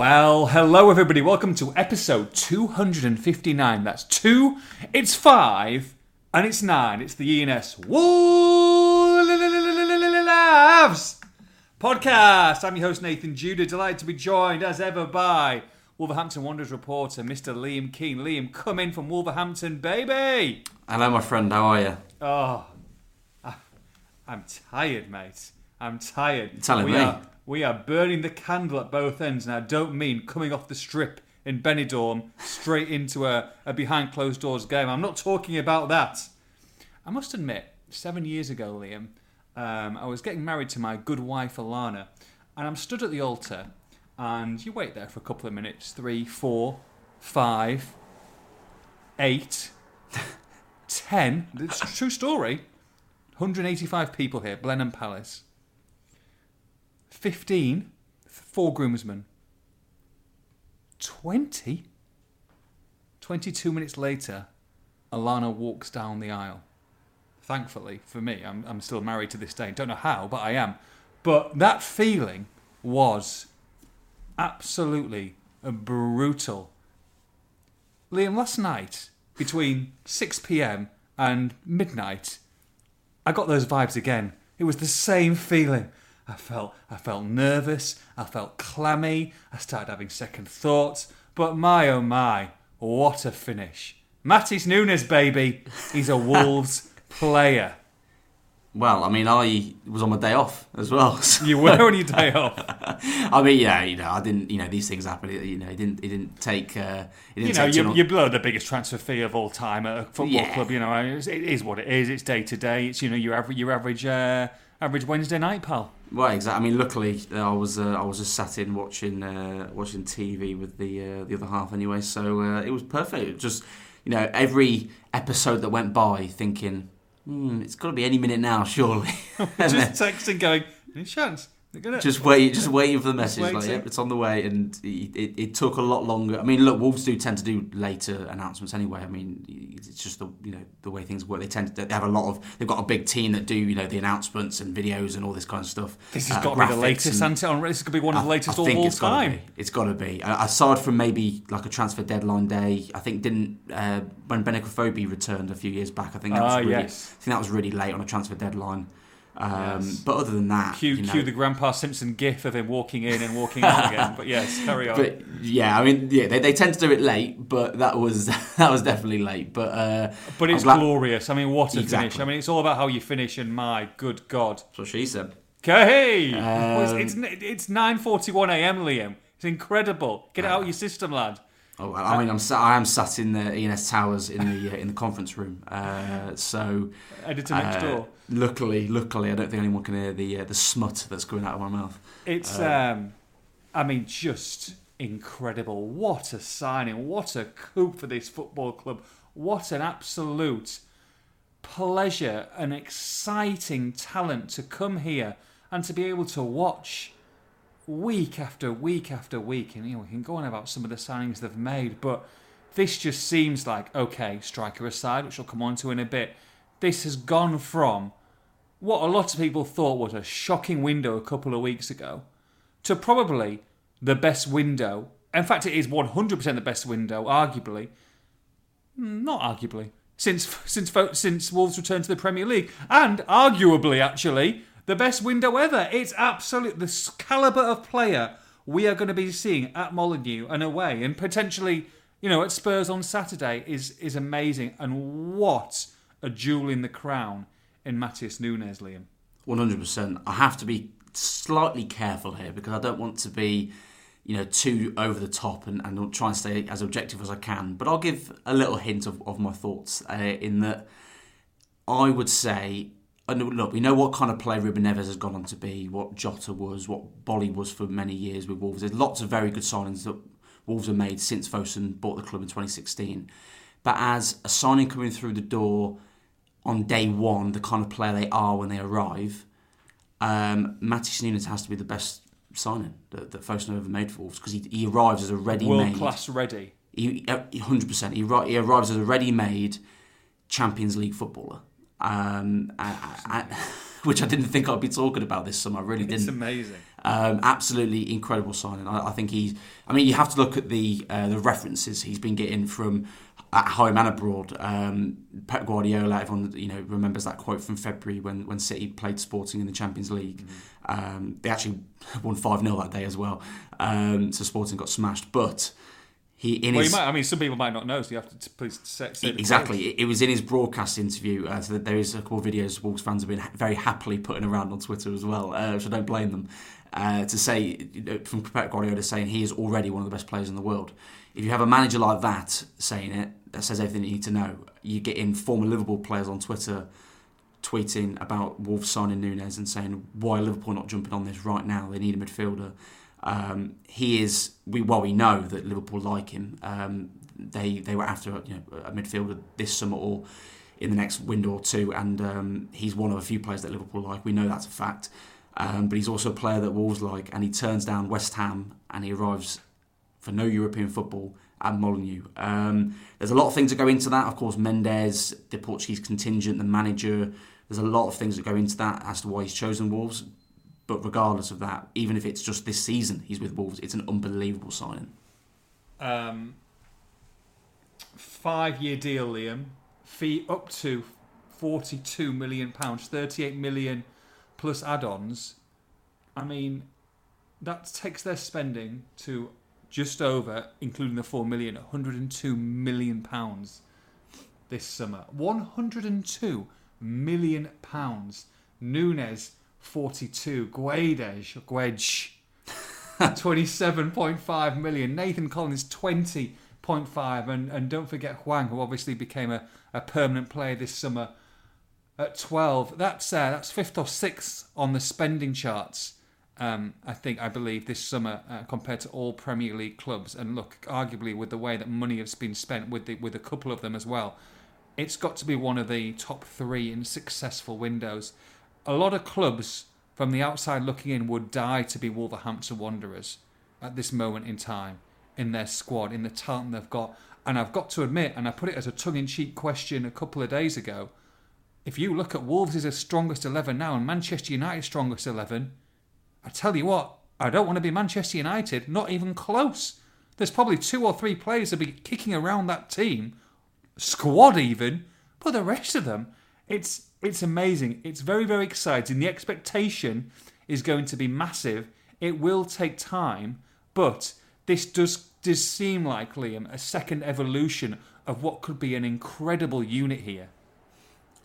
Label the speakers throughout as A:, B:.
A: Well, hello everybody. Welcome to episode 259. That's two, it's five, and it's nine. It's the ENS Wolves podcast. I'm your host Nathan Judah. Delighted to be joined as ever by Wolverhampton Wanderers reporter Mr. Liam Keen. Liam, come in from Wolverhampton, baby.
B: Hello, my friend. How are you?
A: Oh, I'm tired, mate. I'm tired.
B: Telling
A: we
B: me.
A: Are, we are burning the candle at both ends, and I don't mean coming off the strip in Benidorm straight into a, a behind closed doors game. I'm not talking about that. I must admit, seven years ago, Liam, um, I was getting married to my good wife Alana, and I'm stood at the altar, and you wait there for a couple of minutes three, four, five, eight, ten. It's a true story. 185 people here, Blenheim Palace. 15, four groomsmen. 20? 22 minutes later, Alana walks down the aisle. Thankfully, for me, I'm, I'm still married to this day. Don't know how, but I am. But that feeling was absolutely brutal. Liam, last night, between 6 pm and midnight, I got those vibes again. It was the same feeling. I felt I felt nervous, I felt clammy, I started having second thoughts, but my oh my, what a finish. Matheus Nunes, baby. He's a Wolves player.
B: Well, I mean, I was on my day off as well. so-
A: You were on your day off.
B: I mean, yeah, you know, I didn't. You know, these things happen. You know, it didn't. It didn't take. Uh, it didn't
A: You know, you,
B: long-
A: you blow the biggest transfer fee of all time at a football
B: Yeah.
A: club. You know, it is what it is. It's day to day. It's you know your average your average uh, average Wednesday night, pal.
B: Well, exactly. I mean, luckily, uh, I was. Uh, I was just sat in watching uh, watching TV with the uh, the other half anyway. So uh, it was perfect. It just, you know, every episode that went by, thinking, hmm, it's got to be any minute now, surely. And then-
A: Just texting, going, any chance? They're gonna
B: just wait, just waiting for the message. Like, yep, it's on the way, and it, it, it took a lot longer. I mean, look, Wolves do tend to do later announcements anyway. I mean, it's just the you know the way things work. They tend to they have a lot of they've got a big team that do you know the announcements and videos and all this kind of stuff.
A: This has
B: Uh,
A: got to be the
B: graphics
A: latest.
B: and-
A: hasn't it? This could be one of the latest
B: I
A: of
B: think
A: all
B: it's gotta
A: time.
B: be. It's got to be. Uh, aside from maybe like a transfer deadline day, I think didn't uh, when Benik Afobe returned a few years back. I think that was
A: Ah,
B: really,
A: yes.
B: I think that was really late on a transfer deadline. Um,
A: Yes.
B: But other than that,
A: Cue,
B: you know,
A: cue the Grandpa Simpson gif of him walking in and walking out again. But yes, carry on.
B: But yeah, I mean, yeah, they, they tend to do it late, but that was that was definitely late. But uh,
A: But it's
B: glad-
A: glorious. I mean, what a finish. I mean, it's all about how you finish, and my good God.
B: That's what she said.
A: Hey!
B: Um,
A: it's, it's, it's 9.41am, Liam. It's incredible. Get it out of your system, lad.
B: Oh, well, I mean, I'm sat, I am sat in the ENS towers in the uh, in the conference room. Uh, so
A: Editor next
B: uh,
A: door.
B: Luckily, luckily, I don't think anyone can hear the uh, the smut that's going out of my mouth.
A: It's,
B: uh,
A: um, I mean, just incredible. What a signing. What a coup for this football club. What an absolute pleasure and exciting talent to come here and to be able to watch week after week after week. And, you know, we can go on about some of the signings they've made, but this just seems like, okay, striker aside, which we'll come on to in a bit, this has gone from what a lot of people thought was a shocking window a couple of weeks ago to probably the best window. In fact, it is 100% the best window, arguably. Not arguably. Since since since Wolves returned to the Premier League, and arguably, actually, the best window ever. It's absolute the caliber of player we are going to be seeing at Molineux and away, and potentially, you know, at Spurs on Saturday is is amazing. And what a jewel in the crown in Matheus Nunes, Liam.
B: One hundred percent. I have to be slightly careful here because I don't want to be, you know, too over the top and, and try and stay as objective as I can. But I'll give a little hint of, of my thoughts uh, in that I would say. And look, we know what kind of player Ruben Neves has gone on to be, what Jota was, what Boly was for many years with Wolves. There's lots of very good signings that Wolves have made since Fosun bought the club in 2016. But as a signing coming through the door on day one, the kind of player they are when they arrive, um, Matheus Nunes has to be the best signing that, that Fosun ever made for Wolves because he, he arrives as a ready-made.
A: class ready.
B: He, hundred percent. He, he arrives as a ready-made Champions League footballer. Um, I, I, which I didn't think I'd be talking about this summer. I really didn't.
A: It's amazing.
B: Um, absolutely incredible signing. I, I think he's. I mean, you have to look at the uh, the references he's been getting from at home and abroad. Um, Pep Guardiola, everyone you know remembers that quote from February when, when City played Sporting in the Champions League. Um, they actually won five 0 that day as well. Um, so Sporting got smashed, but he in
A: Well,
B: his
A: might, I mean, some people might not know, so you have to please say, say
B: Exactly. It it was in his broadcast interview. Uh, so that there is a couple of videos Wolves fans have been ha- very happily putting around on Twitter as well, uh, I don't blame them. Uh, to say you know, from Pep Guardiola saying he is already one of the best players in the world. If you have a manager like that saying it, that says everything you need to know. You get in former Liverpool players on Twitter tweeting about Wolves signing Nunes and saying why are Liverpool not jumping on this right now? They need a midfielder. Um, he is we well we know that Liverpool like him. Um, they they were after you know, a midfielder this summer or in the next window or two, and um, he's one of a few players that Liverpool like. We know that's a fact. Um, but he's also a player that Wolves like, and he turns down West Ham and he arrives for no European football at Molineux. Um, there's a lot of things that go into that. Of course, Mendes, the Portuguese contingent, the manager. There's a lot of things that go into that as to why he's chosen Wolves. But regardless of that, even if it's just this season he's with Wolves, it's an unbelievable signing.
A: Um, five year deal, Liam. Fee up to £42 million, £38 million plus add ons. I mean, that takes their spending to just over, including the four million, 102 million pounds this summer. 102 million pounds. Nunes 42, Guedes, Guedge 27.5 million, Nathan Collins 20.5 and and don't forget Hwang who obviously became a, a permanent player this summer at 12. That's uh, that's fifth or sixth on the spending charts. Um, I think I believe this summer uh, compared to all Premier League clubs. And look, arguably with the way that money has been spent with the, with a couple of them as well, it's got to be one of the top three in successful windows. A lot of clubs from the outside looking in would die to be Wolverhampton Wanderers at this moment in time in their squad, in the talent they've got. And I've got to admit, and I put it as a tongue-in-cheek question a couple of days ago. If you look at Wolves' as strongest eleven now and Manchester United's strongest eleven, I tell you what, I don't want to be Manchester United, not even close. There's probably two or three players that be kicking around that team, squad even, but the rest of them, it's it's amazing. It's very very exciting. The expectation is going to be massive. It will take time, but this does does seem like Liam a second evolution of what could be an incredible unit here.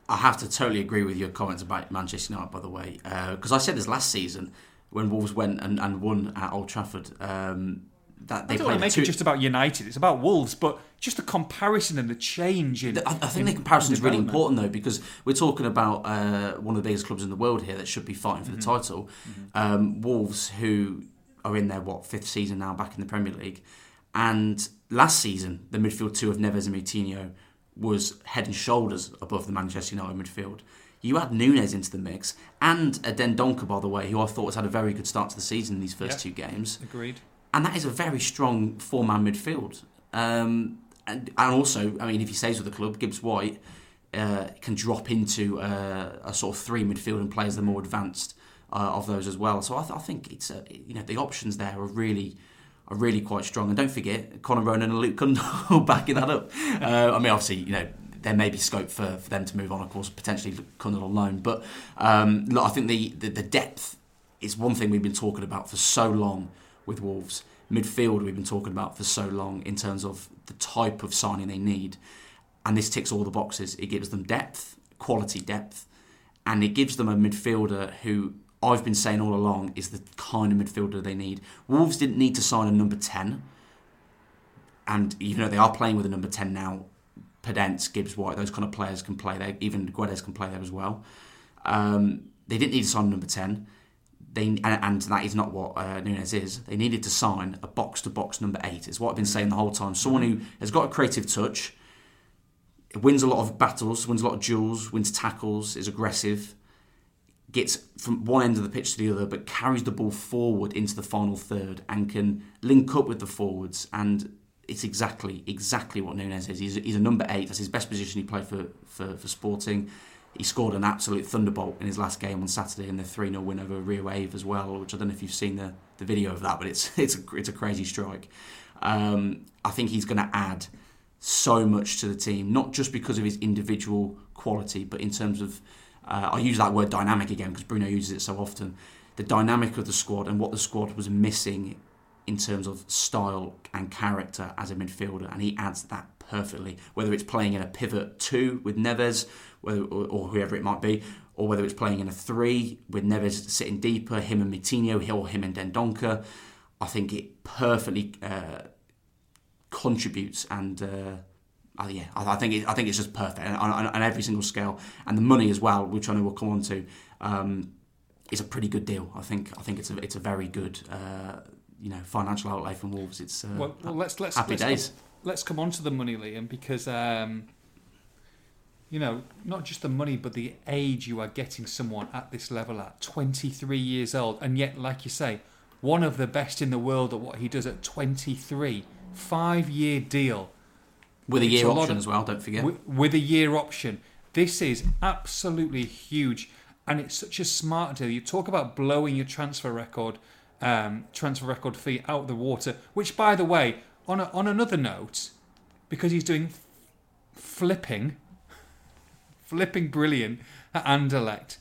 B: I have to totally agree with your comments about Manchester United, by the way, because I said this last season when Wolves went and, and won at Old Trafford. Um, that they
A: I don't want to make
B: two,
A: it just about United. It's about Wolves, but just the comparison and the change in.
B: I, I think
A: in-
B: the comparison is really important though because we're talking about uh, one of the biggest clubs in the world here that should be fighting for the
A: Mm-hmm.
B: title. Um, Wolves, who are in their what fifth season now back in the Premier League, and last season the midfield two of Neves and Moutinho was head and shoulders above the Manchester United midfield. You add Nunes into the mix and a Dendoncker, by the way, who I thought has had a very good start to the season in these first
A: Yeah.
B: two games
A: Agreed.
B: And that is a very strong four-man midfield. Um, and, and also, I mean, if he stays with the club, Gibbs White uh, can drop into uh, a sort of three midfield and plays the more advanced uh, of those as well. So I, th- I think it's a, you know the options there are really are really quite strong. And don't forget Conor Ronan and Luke Cundle backing that up. Uh, I mean, obviously, you know. There may be scope for, for them to move on, of course, potentially Cundle on loan. But um, look, I think the, the, the depth is one thing we've been talking about for so long with Wolves. Midfield we've been talking about for so long in terms of the type of signing they need. And this ticks all the boxes. It gives them depth, quality depth, and it gives them a midfielder who I've been saying all along is the kind of midfielder they need. Wolves didn't need to sign a number 10, and even though they are playing with a number 10 now, Podence, Gibbs White, those kind of players can play there. Even Guedes can play there as well. Um, they didn't need to sign a number 10 they and, and that is not what uh, Nunes is. They needed to sign a box to box number eight. Is what I've been saying the whole time. Someone who has got a creative touch, wins a lot of battles, wins a lot of duels, wins tackles, is aggressive, gets from one end of the pitch to the other, but carries the ball forward into the final third and can link up with the forwards. And it's exactly exactly what Nunes is. He's, he's a number eight. That's his best position. He played for for, for Sporting. He scored an absolute thunderbolt in his last game on Saturday in the 3 0 win over Rio Ave as well, which I don't know if you've seen the, the video of that, but it's, it's, a, it's a crazy strike. Um, I think he's going to add so much to the team, not just because of his individual quality, but in terms of, uh, I use that word dynamic again because Bruno uses it so often, the dynamic of the squad and what the squad was missing in terms of style and character as a midfielder, and he adds that perfectly. Whether it's playing in a pivot two with Neves, whether, or, or whoever it might be, or whether it's playing in a three with Neves sitting deeper, him and Moutinho, or him and Dendoncker, I think it perfectly uh, contributes and. Uh, uh, yeah, I, I, think it, I think it's just perfect on, on, on, every single scale, and the money as well, which I know we'll come on to, um, is a pretty good deal. I think I think it's a it's a very good uh, you know financial outlay from Wolves. It's uh,
A: well, well, let's let's
B: happy
A: let's
B: days.
A: Let's come on to the money, Liam, because um, you know not just the money, but the age you are getting someone at this level at 23 years old, and yet, like you say, one of the best in the world at what he does at 23, five year deal
B: with a year a option of, as well. Don't forget
A: with, with a year option. This is absolutely huge, and it's such a smart deal. You talk about blowing your transfer record um, transfer record fee out of the water. Which, by the way, on a, on another note, because he's doing flipping, flipping brilliant at Anderlecht,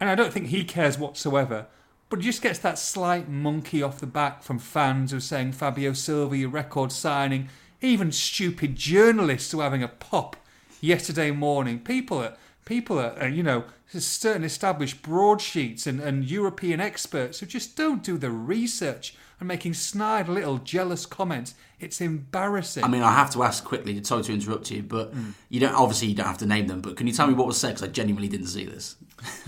A: and I don't think he cares whatsoever. But he just gets that slight monkey off the back from fans who are saying Fabio Silva, your record signing. Even stupid journalists who are having a pop yesterday morning. People are people are, are you know certain established broadsheets and, and European experts who just don't do the research and making snide little jealous comments. It's embarrassing.
B: I mean, I have to ask quickly. Sorry to interrupt you, but mm. you don't. Obviously, you don't have to name them. But can you tell me what was said? Because I genuinely didn't see this.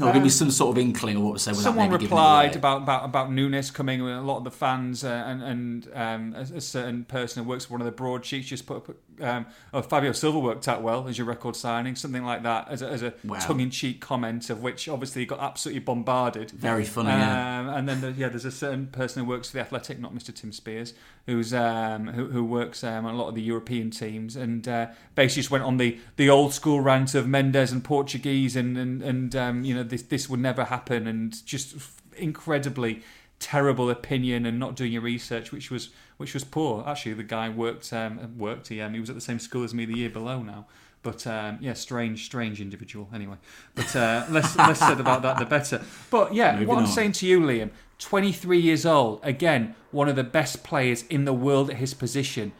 B: or um, give me um, some sort of inkling of what was said.
A: Someone replied about, about about Nunes coming. A lot of the fans uh, and and um, a, a, certain person who works for one of the broadsheets just put, put um, oh, Fabio Silva worked out well as your record signing, something like that, as a, as a wow. tongue-in-cheek comment of which obviously got absolutely bombarded.
B: Very funny, um, yeah.
A: And then the, yeah, there's a certain person who works for the Athletic, not Mr. Tim Spiers, who's um, who, who, works um, on a lot of the European teams, and uh, basically just went on the, the old school rant of Mendes and Portuguese, and and, and um, you know this this would never happen, and just incredibly terrible opinion and not doing your research, which was which was poor. Actually, the guy worked um, worked. He um, he was at the same school as me the year below now. But um, yeah, strange, strange individual. Anyway, but uh, less less said about that, the better. But yeah, Moving what I'm on. saying to you, Liam, 23 years old, again, one of the best players in the world at his position.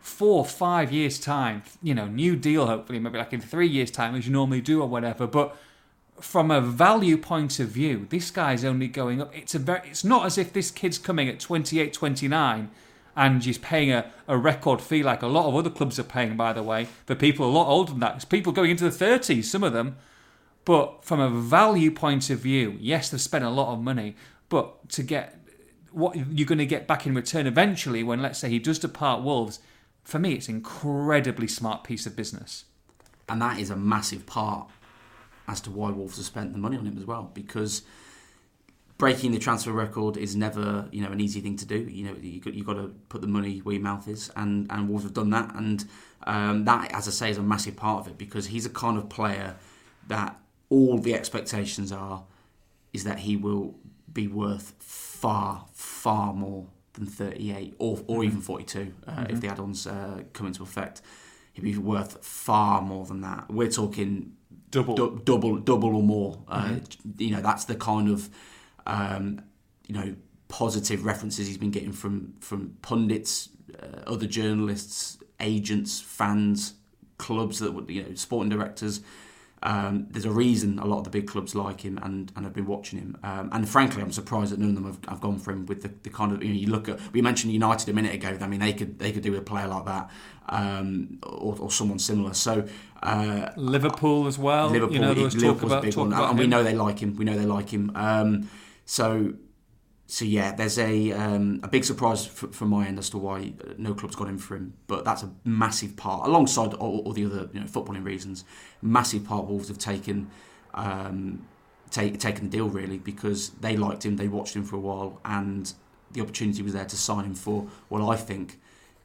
A: Four, five years time, you know, new deal. Hopefully, maybe like in three years time, as you normally do or whatever. But from a value point of view, this guy's only going up. It's a very, it's not as if this kid's coming at 28, 29 and he's paying a, a record fee like a lot of other clubs are paying, by the way, for people a lot older than that. It's people going into the 30s, some of them. But from a value point of view, yes, they've spent a lot of money, but to get what you're going to get back in return eventually when, let's say, he does depart Wolves, for me, it's an incredibly smart piece of business.
B: And that is a massive part as to why Wolves have spent the money on him as well, because breaking the transfer record is never you know an easy thing to do. You know you got you got to put the money where your mouth is, and and Wolves have done that, and um, that as I say is a massive part of it because he's a kind of player that all the expectations are is that he will be worth far far more than 38 or or even 42 uh, mm-hmm. if the add-ons uh, come into effect. He'd be worth far more than that. We're talking
A: double,
B: du- double, double or more. Uh, mm-hmm. Uh, you know that's the kind of um, you know, positive references he's been getting from from pundits, uh, other journalists, agents, fans, clubs that would you know, sporting directors. Um, there's a reason a lot of the big clubs like him and, and have been watching him. Um, and frankly, I'm surprised that none of them have, have gone for him with the, the kind of you, know, you look at. We mentioned United a minute ago. I mean, they could they could do with a player like that um, or, or someone similar. So uh,
A: Liverpool as well.
B: Liverpool, you know, talk about, big one, and him. we know they like him. We know they like him. Um, so, so yeah, there's a um, a big surprise from my end as to why no club's got in for him. But that's a massive part, alongside all, all the other you know, footballing reasons. Massive part Wolves have taken um, take, taken the deal really because they liked him, they watched him for a while, and the opportunity was there to sign him for what I think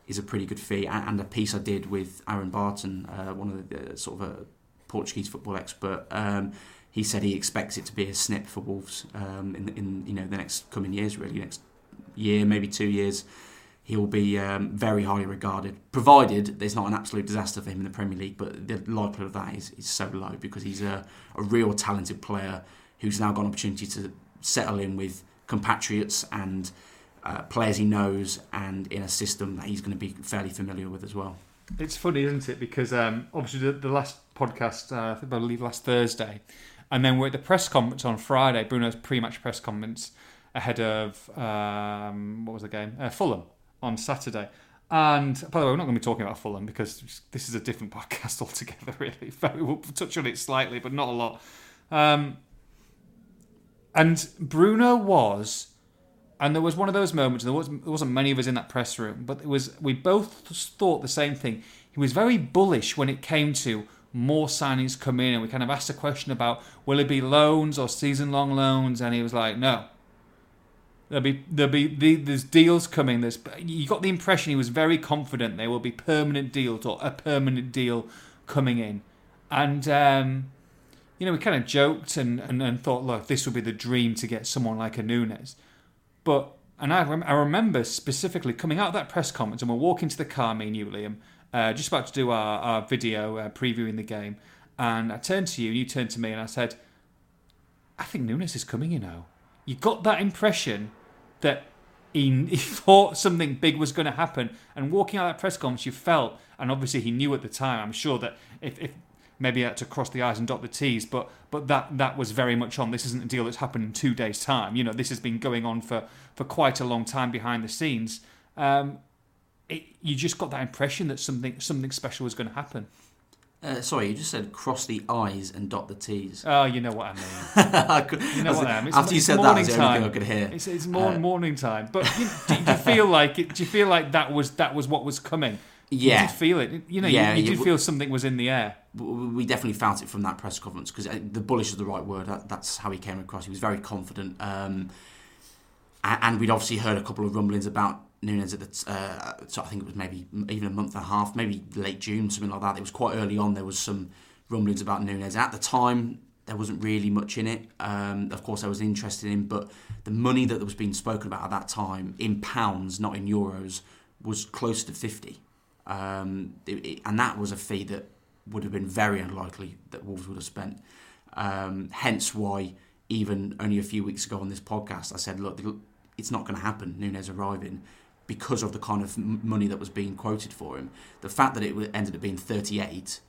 B: is a pretty good fee and, a piece I did with Aaron Barton, uh, one of the uh, sort of a Portuguese football expert. Um, he said he expects it to be a snip for Wolves um, in, in you know the next coming years, really next year, maybe two years. He will be um, very highly regarded, provided there's not an absolute disaster for him in the Premier League. But the likelihood of that is, is so low because he's a, a real talented player who's now got an opportunity to settle in with compatriots and uh, players he knows and in a system that he's going to be fairly familiar with as well.
A: It's funny, isn't it? Because um, obviously the, the, last podcast, uh, I believe last Thursday, and then we're at the press conference on Friday, Bruno's pre-match press conference ahead of um, what was the game? Uh, Fulham on Saturday. And by the way, we're not going to be talking about Fulham because this is a different podcast altogether. Really, we'll touch on it slightly, but not a lot. Um, and Bruno was, and there was one of those moments. There wasn't, there wasn't many of us in that press room, but it was. We both thought the same thing. He was very bullish when it came to more signings come in, and we kind of asked a question about will it be loans or season-long loans, and he was like, no. There'll be there'll be there's deals coming. There's you got the impression he was very confident there will be permanent deals or a permanent deal coming in, and um, you know we kind of joked and, and, and thought, look, this would be the dream to get someone like a Nunes, but and I, rem- I remember specifically coming out of that press conference and we're walking to the car, me and you, Liam, uh, just about to do our, our video uh, previewing the game, and I turned to you and you turned to me and I said, I think Nunes is coming, you know. You got that impression that he, he thought something big was going to happen, and walking out of that press conference, you felt, and obviously he knew at the time, I'm sure that if, if maybe had to cross the I's and dot the T's, but but that that was very much on. This isn't a deal that's happened in two days' time. You know, this has been going on for, for quite a long time behind the scenes. Um, it, you just got that impression that something something special was going to happen.
B: Uh, sorry, you just said cross the I's and dot the T's.
A: Oh, you know what I mean. I could, you know what I mean.
B: It's, after you said that, it's the only thing I could hear.
A: It's, it's more, uh, morning time. But you, do, do, you feel like it, do you feel like that was that was what was coming?
B: Yeah,
A: you did feel it. You know, yeah, you, you did feel something was in the air.
B: We definitely felt it from that press conference because uh, the bullish is the right word. That, that's how he came across. He was very confident, um, and we'd obviously heard a couple of rumblings about Nunes at the uh, so I think it was maybe even a month and a half, maybe late June, something like that. It was quite early on. There was some rumblings about Nunes at the time. There wasn't really much in it. Um, of course, I was interested in, but the money that was being spoken about at that time in pounds, not in euros, was close to fifty, um, it, it, and that was a fee that would have been very unlikely that Wolves would have spent. Um, hence why, even only a few weeks ago on this podcast, I said, look, it's not going to happen. Nunes arriving because of the kind of money that was being quoted for him. The fact that it ended up being 38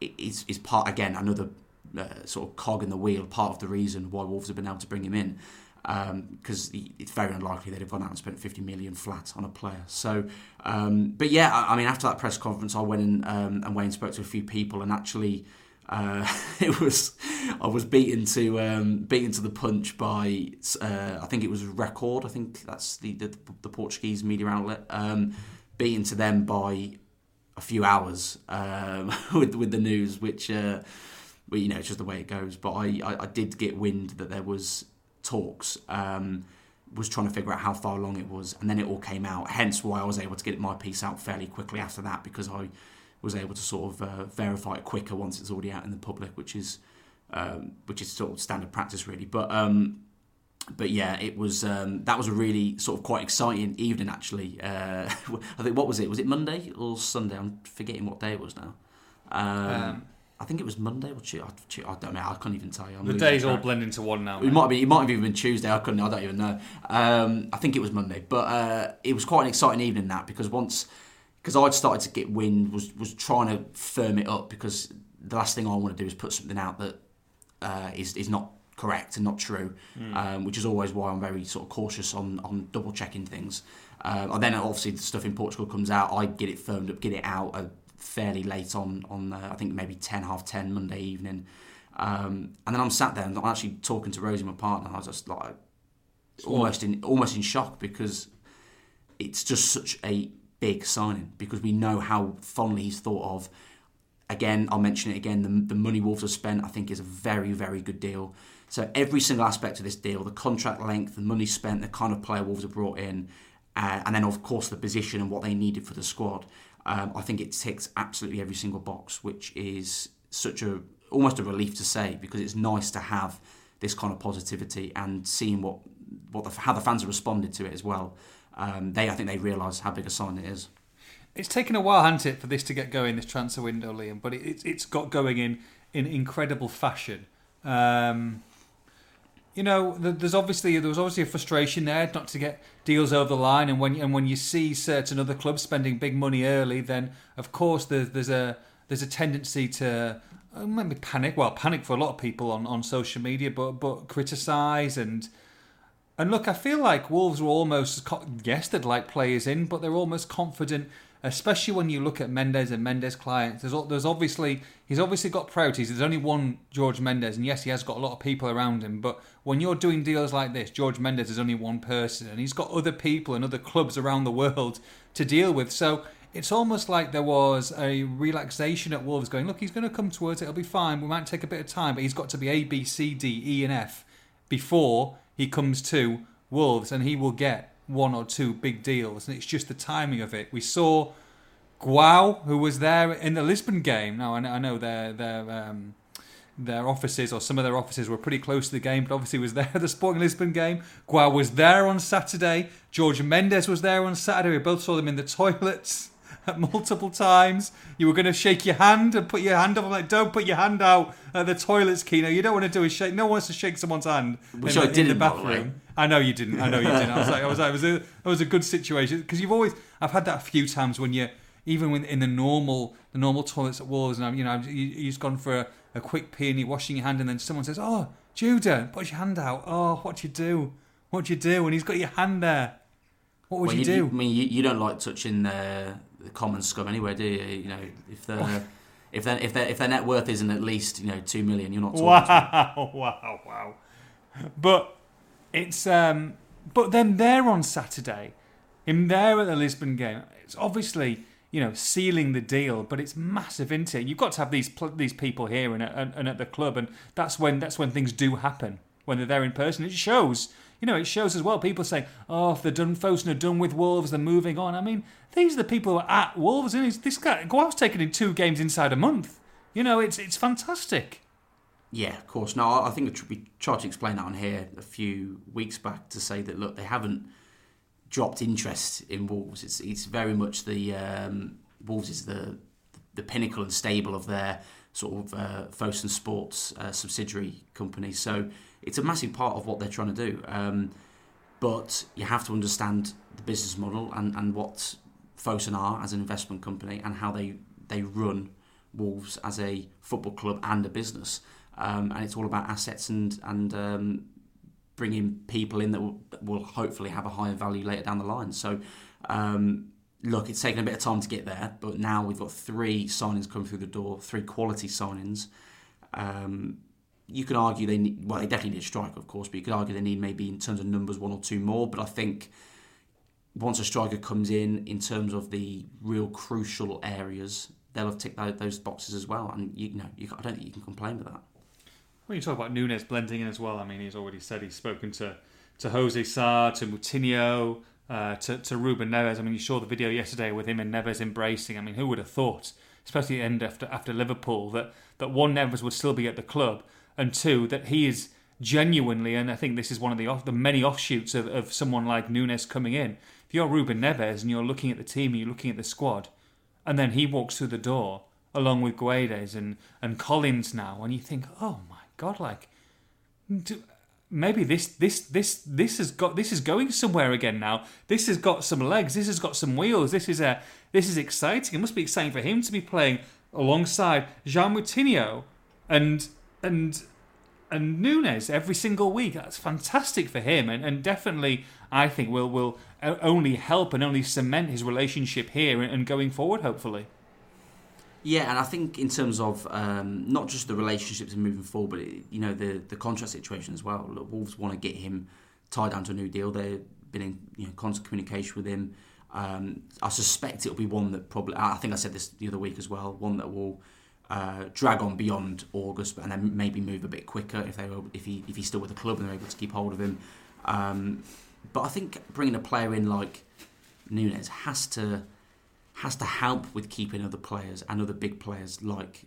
B: is, is part, again, another uh, sort of cog in the wheel, part of the reason why Wolves have been able to bring him in. Because um, it's very unlikely they'd have gone out and spent 50 million flat on a player. So, um, but yeah, I, I, mean, after that press conference, I went in um, and Wayne spoke to a few people and actually uh, it was I was beaten to um, beaten to the punch by uh, I think it was Record. I think that's the the, the Portuguese media outlet. Um, beaten to them by a few hours um, with with the news, which uh, well, you know it's just the way it goes. But I, I, I did get wind that there was talks. Um, was trying to figure out how far along it was, and then it all came out. Hence why I was able to get my piece out fairly quickly after that because I was able to sort of uh, verify it quicker once it's already out in the public, which is um, which is sort of standard practice really. But um, but yeah, it was um, that was a really sort of quite exciting evening actually. Uh, I think what was it? Was it Monday or Sunday? I'm forgetting what day it was now. Um, um, I think it was Monday or Tuesday. I don't know. I can't even tell you.
A: I'm the days all blend into one now.
B: It might be. It might have even been Tuesday. I couldn't. I don't even know. Um, I think it was Monday, but uh, it was quite an exciting evening that because once because I'd started to get wind, was was trying to firm it up because the last thing I want to do is put something out that uh, is is not correct and not true, mm. um, which is always why I'm very sort of cautious on on double checking things. Um, and then obviously the stuff in Portugal comes out, I get it firmed up, get it out uh, fairly late on on uh, I think maybe ten half ten Monday evening, um, and then I'm sat there and I'm actually talking to Rosie, my partner. And I was just like almost in almost in shock because it's just such a big signing because we know how fondly he's thought of. Again, I'll mention it again. The, the money Wolves have spent, I think, is a very, very good deal. So every single aspect of this deal, the contract length, the money spent, the kind of player Wolves have brought in, uh, and then of course the position and what they needed for the squad. Um, I think it ticks absolutely every single box, which is such a almost a relief to say because it's nice to have this kind of positivity and seeing what what the, how the fans have responded to it as well. Um, they I think they realise how big a sign it is.
A: It's taken a while, hasn't it, for this to get going, this transfer window, Liam? But it, it's got going in in incredible fashion. Um, you know, there's obviously there was obviously a frustration there not to get deals over the line, and when and when you see certain other clubs spending big money early, then of course there's there's a there's a tendency to uh, maybe panic. Well, panic for a lot of people on, on social media, but but criticise and and look. I feel like Wolves were almost yes, they'd like players in, but they're almost confident especially when you look at Mendes and Mendes clients. There's there's obviously he's obviously got priorities. There's only one George Mendes, and yes, he has got a lot of people around him. But when you're doing deals like this, George Mendes is only one person, and he's got other people and other clubs around the world to deal with. So it's almost like there was a relaxation at Wolves, going, look, he's going to come towards it, It'll be fine. We might take a bit of time, but he's got to be A, B, C, D, E, and F before he comes to Wolves, and he will get one or two big deals, and it's just the timing of it. We saw Guau, who was there in the Lisbon game. Now I know their their um, their offices or some of their offices were pretty close to the game, but obviously was there at the Sporting Lisbon game. Guau was there on Saturday. George Mendes was there on Saturday. We both saw them in the toilets multiple times. You were going to shake your hand and put your hand up. I'm like, don't put your hand out at the toilets, Keno. You don't want to do a shake. No one wants to shake someone's hand
B: Which in, I did in the
A: bathroom. I know you didn't. I know you didn't. I was like, I was like, it was a, it was a good situation because you've always. I've had that a few times when you, even when in the normal, the normal toilets at Wolves, and I'm, you know, you, you've just gone for a, a quick pee and you're washing your hand, and then someone says, "Oh, Judah, put your hand out." Oh, what do you do? What do you do? And he's got your hand there. What would well, you, you, do?
B: I mean, you, you don't like touching the, the common scum anyway, do you? You know, if the if their if their if their net worth isn't at least you know two million, you're not talking.
A: Wow, wow, wow. But it's um, but then there on Saturday, him there at the Lisbon game, it's obviously you know sealing the deal, but it's massive, isn't it? You've got to have these these people here and, and, and at the club, and that's when that's when things do happen when they're there in person. It shows, you know, it shows as well. People say, "Oh, if they're done, are done with Wolves, they're moving on." I mean, these are the people who are at Wolves, and this guy Guau's taken in two games inside a month. You know, it's it's fantastic.
B: Yeah, of course. No, I think we tried to explain that on here a few weeks back to say that look, they haven't dropped interest in Wolves. It's it's very much the um, Wolves is the the pinnacle and stable of their sort of uh, Fosun Sports uh, subsidiary company. So it's a massive part of what they're trying to do. Um, but you have to understand the business model and, and what Fosun are as an investment company and how they they run Wolves as a football club and a business um, and it's all about assets and and um, bringing people in that will, will, hopefully have a higher value later down the line. So. Um, look, it's taken a bit of time to get there, but now we've got three signings coming through the door, three quality signings. Um, you could argue they need, well, they definitely need a striker, of course, but you could argue they need maybe in terms of numbers one or two more. But I think once a striker comes in, in terms of the real crucial areas, they'll have ticked those boxes as well. And you, you know, you, I don't think you can complain with that.
A: When you talk about Nunes blending in as well, I mean, he's already said he's spoken to, to Jose Sa, to Moutinho, uh, to, to Ruben Neves. I mean, you saw the video yesterday with him and Neves embracing. I mean, who would have thought, especially end after, after Liverpool, that, that one, Neves would still be at the club, and two, that he is genuinely, and I think this is one of the off, the many offshoots of, of someone like Nunes coming in. If you're Ruben Neves and you're looking at the team and you're looking at the squad, and then he walks through the door along with Guedes and, and Collins now, and you think, oh my God, like maybe this this this this has got this is going somewhere again now. This has got some legs. This has got some wheels. This is a this is exciting. It must be exciting for him to be playing alongside João Moutinho and and and Nunes every single week. That's fantastic for him, and, and definitely I think will will only help and only cement his relationship here and going forward. Hopefully.
B: Yeah, and I think in terms of um, not just the relationships and moving forward, but you know the the contract situation as well. Look, Wolves want to get him tied down to a new deal. They've been in you know, constant communication with him. Um, I suspect it'll be one that probably. I think I said this the other week as well. One that will uh, drag on beyond August, and then maybe move a bit quicker if they if he if he's still with the club and they're able to keep hold of him. Um, but I think bringing a player in like Nunes has to has to help with keeping other players and other big players like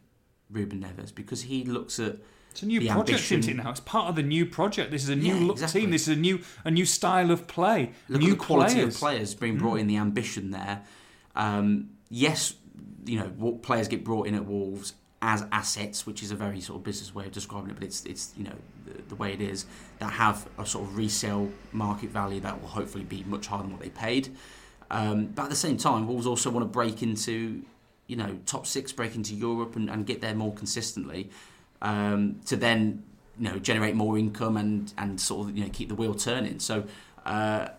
B: Ruben Neves because he looks at
A: It's a new
B: the
A: project,
B: ambition.
A: isn't it? Now it's part of the new project. This is a new
B: Yeah,
A: look
B: exactly.
A: team. This is a new a new style of play.
B: look
A: new
B: at the quality
A: players. Mm.
B: of players being brought in, the ambition there. Um, yes, you know, what players get brought in at Wolves as assets, which is a very sort of business way of describing it, but it's it's you know the, the way it is that have a sort of resale market value that will hopefully be much higher than what they paid. Um, but at the same time, Wolves also want to break into you know top six, break into Europe, and, and get there more consistently um, to then you know generate more income and and sort of you know keep the wheel turning. So. Uh,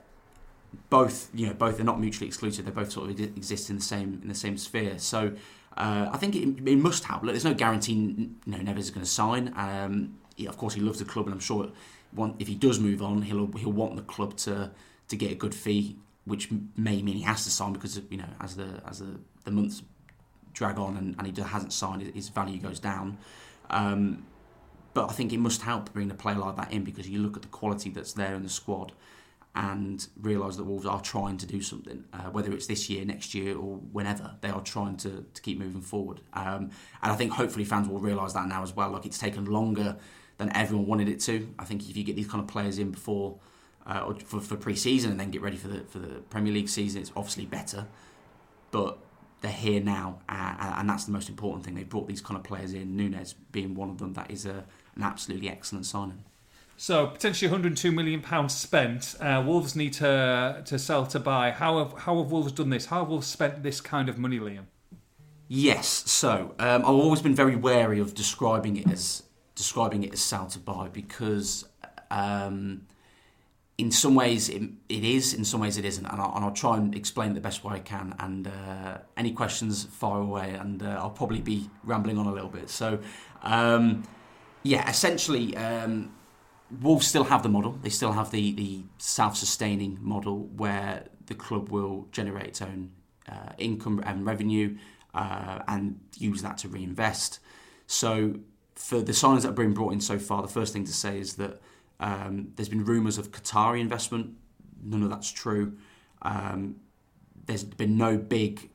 B: both you know both are not mutually exclusive. They both sort of exist in the same in the same sphere. So uh, I think it, it must help. Look, there's no guarantee you know Neves is going to sign. Um, of course, he loves the club, and I'm sure if he does move on, he'll he'll want the club to to get a good fee, which may mean he has to sign because you know as the as the, the months drag on and, and he hasn't signed, his value goes down. Um, but I think it must help bring a player like that in because you look at the quality that's there in the squad and realise that Wolves are trying to do something, uh, whether it's this year, next year, or whenever. They are trying to, to keep moving forward. Um, and I think hopefully fans will realise that now as well. Like it's taken longer than everyone wanted it to. I think if you get these kind of players in before uh, or for, for pre-season and then get ready for the for the Premier League season, it's obviously better. But they're here now, uh, and that's the most important thing. They've brought these kind of players in. Nunes being one of them. That is a, an absolutely excellent signing.
A: So potentially 102 million pounds spent. Uh, Wolves need to to sell to buy. How have how have Wolves done this? How have Wolves spent this kind of money, Liam?
B: Yes, so um, I've always been very wary of describing it as describing it as sell to buy because um, in some ways it, it is, in some ways it isn't, and I'll, and I'll try and explain it the best way I can. And uh, any questions, fire away, and uh, I'll probably be rambling on a little bit. So, um, yeah, essentially. Wolves still have the model. They still have the, the self-sustaining model where the club will generate its own uh, income and revenue uh, and use that to reinvest. So for the signings that have been brought in so far, the first thing to say is that um, there's been rumours of Qatari investment. None of that's true. Um, there's been no big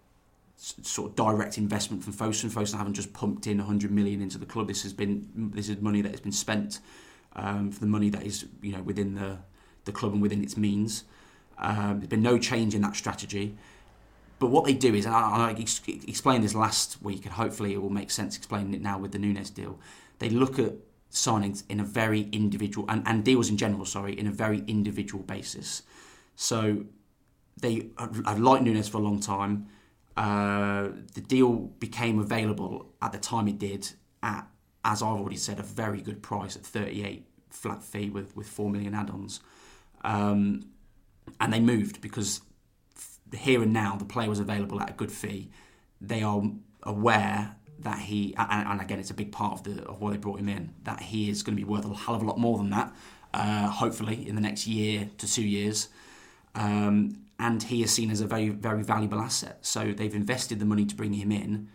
B: sort of direct investment from Fosun. Fosun haven't just pumped in 100 million into the club. This has been this is money that has been spent um, for the money that is you know within the the club and within its means. Um, there's been no change in that strategy. But what they do is, and I, I ex- explained this last week, and hopefully it will make sense explaining it now with the Nunes deal. They look at signings in a very individual and, and deals in general, sorry, in a very individual basis. So they I've liked Nunes for a long time. Uh, the deal became available at the time it did at, as I've already said, a very good price at 38 flat fee with, with 4 million add-ons. Um, and they moved because here and now the player was available at a good fee. They are aware that he, and, and again, it's a big part of the of why they brought him in, that he is going to be worth a hell of a lot more than that. Uh, hopefully, in the next year to two years, um, and he is seen as a very very valuable asset. So they've invested the money to bring him in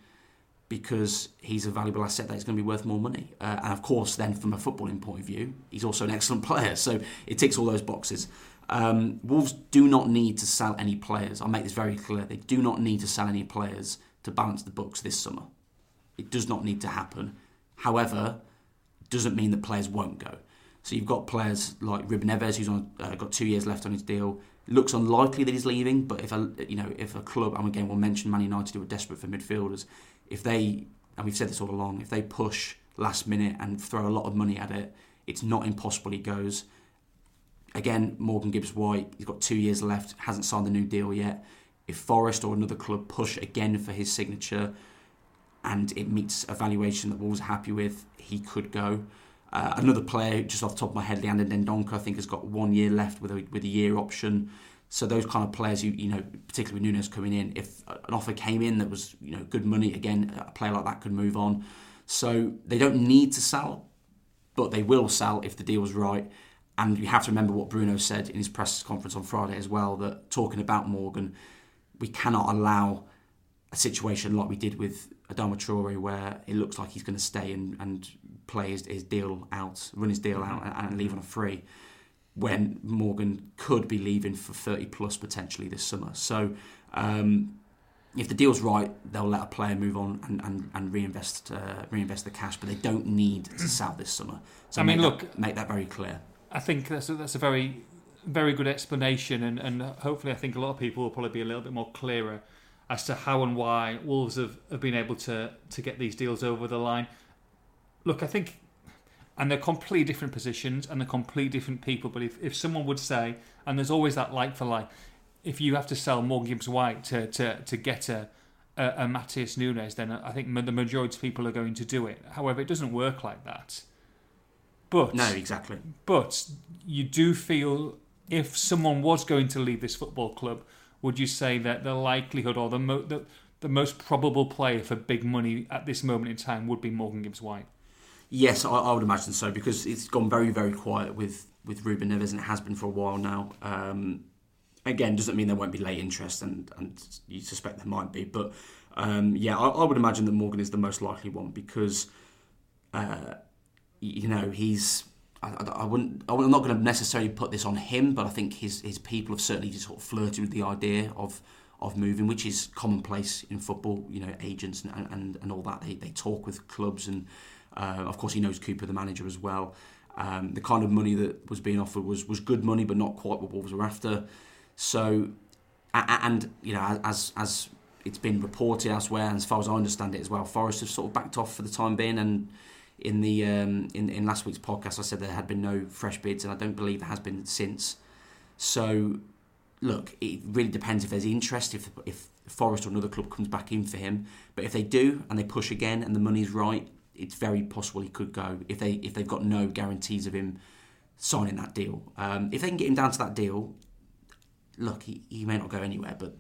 B: because he's a valuable asset that is going to be worth more money. Uh, and of course, then from a footballing point of view, he's also an excellent player. So it ticks all those boxes. Um, Wolves do not need to sell any players. I'll make this very clear. They do not need to sell any players to balance the books this summer. It does not need to happen. However, it doesn't mean that players won't go. So you've got players like Ruben Neves, who's on, uh, got two years left on his deal. It Looks unlikely that he's leaving, but if a you know if a club, and again we'll mention Man United who are desperate for midfielders, if they and we've said this all along, if they push last minute and throw a lot of money at it, it's not impossible he goes. Again, Morgan Gibbs White, he's got two years left, hasn't signed the new deal yet. If Forest or another club push again for his signature and it meets a valuation that Wolves are happy with, he could go. Uh, another player, just off the top of my head, Leander Dendoncker, I think has got one year left with a, with a year option. So those kind of players who, you know, particularly with Nunes coming in, if an offer came in that was, you know, good money, again, a player like that could move on. So they don't need to sell, but they will sell if the deal's right. And you have to remember what Bruno said in his press conference on Friday as well, that talking about Morgan, we cannot allow a situation like we did with Adama Traore where it looks like he's going to stay and, and play his, his deal out, run his deal out mm-hmm. and, and leave on a free when Morgan could be leaving for 30 plus potentially this summer. So, um, if the deal's right, they'll let a player move on and, and, and reinvest uh, reinvest the cash, but they don't need to sell this summer. So
A: I mean, look-
B: that, make that very clear.
A: I think that's a, that's a very very good explanation, and, and hopefully, I think a lot of people will probably be a little bit more clearer as to how and why Wolves have, have been able to to get these deals over the line. Look, I think, and they're completely different positions and they're completely different people. But if, if someone would say, and there's always that like for like, if you have to sell Morgan Gibbs White to, to, to get a, a, a Matheus Nunes, then I think the majority of people are going to do it. However, it doesn't work like that. But
B: No, exactly.
A: but you do feel if someone was going to leave this football club, would you say that the likelihood or the mo- the, the most probable player for big money at this moment in time would be Morgan Gibbs White?
B: Yes, I, I would imagine so because it's gone very, very quiet with with Ruben Neves, and it has been for a while now. Um, again, doesn't mean there won't be late interest, and and you suspect there might be, but um, yeah, I, I would imagine that Morgan is the most likely one because, uh, you know, he's. I, I, wouldn't. I'm not going to necessarily put this on him, but I think his his people have certainly just sort of flirted with the idea of of moving, which is commonplace in football. You know, agents and and, and all that. They they talk with clubs, and uh, of course he knows Cooper, the manager, as well. Um, the kind of money that was being offered was was good money, but not quite what Wolves were after. So, and you know, as as it's been reported elsewhere, and as far as I understand it as well, Forest have sort of backed off for the time being. And in the um, in in last week's podcast, I said there had been no fresh bids, and I don't believe there has been since. So, look, it really depends if there's interest, if if Forest or another club comes back in for him. But if they do and they push again and the money's right, it's very possible he could go. If they if they've got no guarantees of him signing that deal, um, if they can get him down to that deal, look, he, he may not go anywhere, but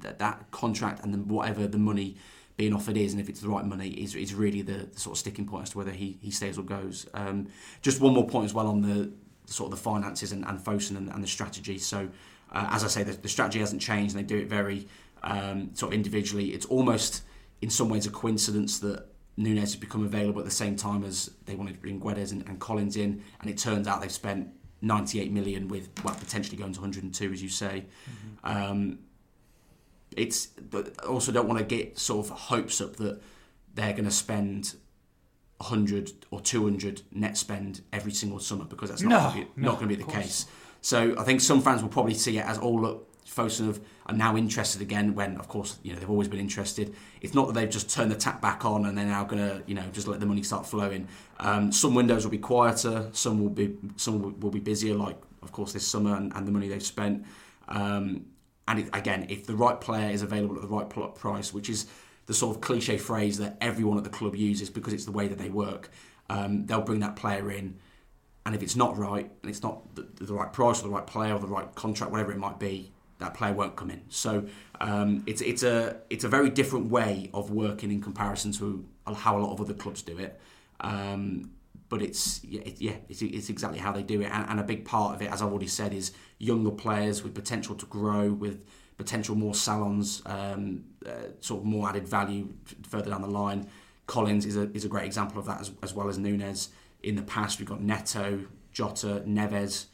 B: that, that contract and whatever the money being offered is, and if it's the right money, is, is really the, the sort of sticking point as to whether he, he stays or goes. Um, just one more point as well on the sort of the finances and, and Fosun and, and the strategy. So, uh, as I say, the, the strategy hasn't changed, and they do it very um, sort of individually. It's almost in some ways a coincidence that Nunes has become available at the same time as they wanted to bring Guedes and, and Collins in, and it turns out they've spent 98 million with well potentially going to 102 as you say. Um, it's also don't want to get sort of hopes up that they're going to spend 100 or 200 net spend every single summer because that's not
A: No,
B: going to be,
A: no,
B: not going to be the case. So I think some fans will probably see it as oh look, Fosun have, are now interested again. When of course you know they've always been interested. It's not that they've just turned the tap back on and they're now going to you know just let the money start flowing. Um, some windows will be quieter. Some will be some will, be busier. Like of course this summer and, and the money they've spent. Um, and it, again, if the right player is available at the right price, which is the sort of cliche phrase that everyone at the club uses because it's the way that they work, um, they'll bring that player in. And if it's not right, and it's not the, the right price or the right player or the right contract, whatever it might be, that player won't come in. So um, it's it's a it's a very different way of working in comparison to how a lot of other clubs do it. Um, but it's yeah, it, yeah it's, it's exactly how they do it, and, and a big part of it, as I've already said, is younger players with potential to grow, with potential more salons, um, uh, sort of more added value further down the line. Collins is a is a great example of that as, as well as Nunes. In the past, we've got Neto, Jota, Neves.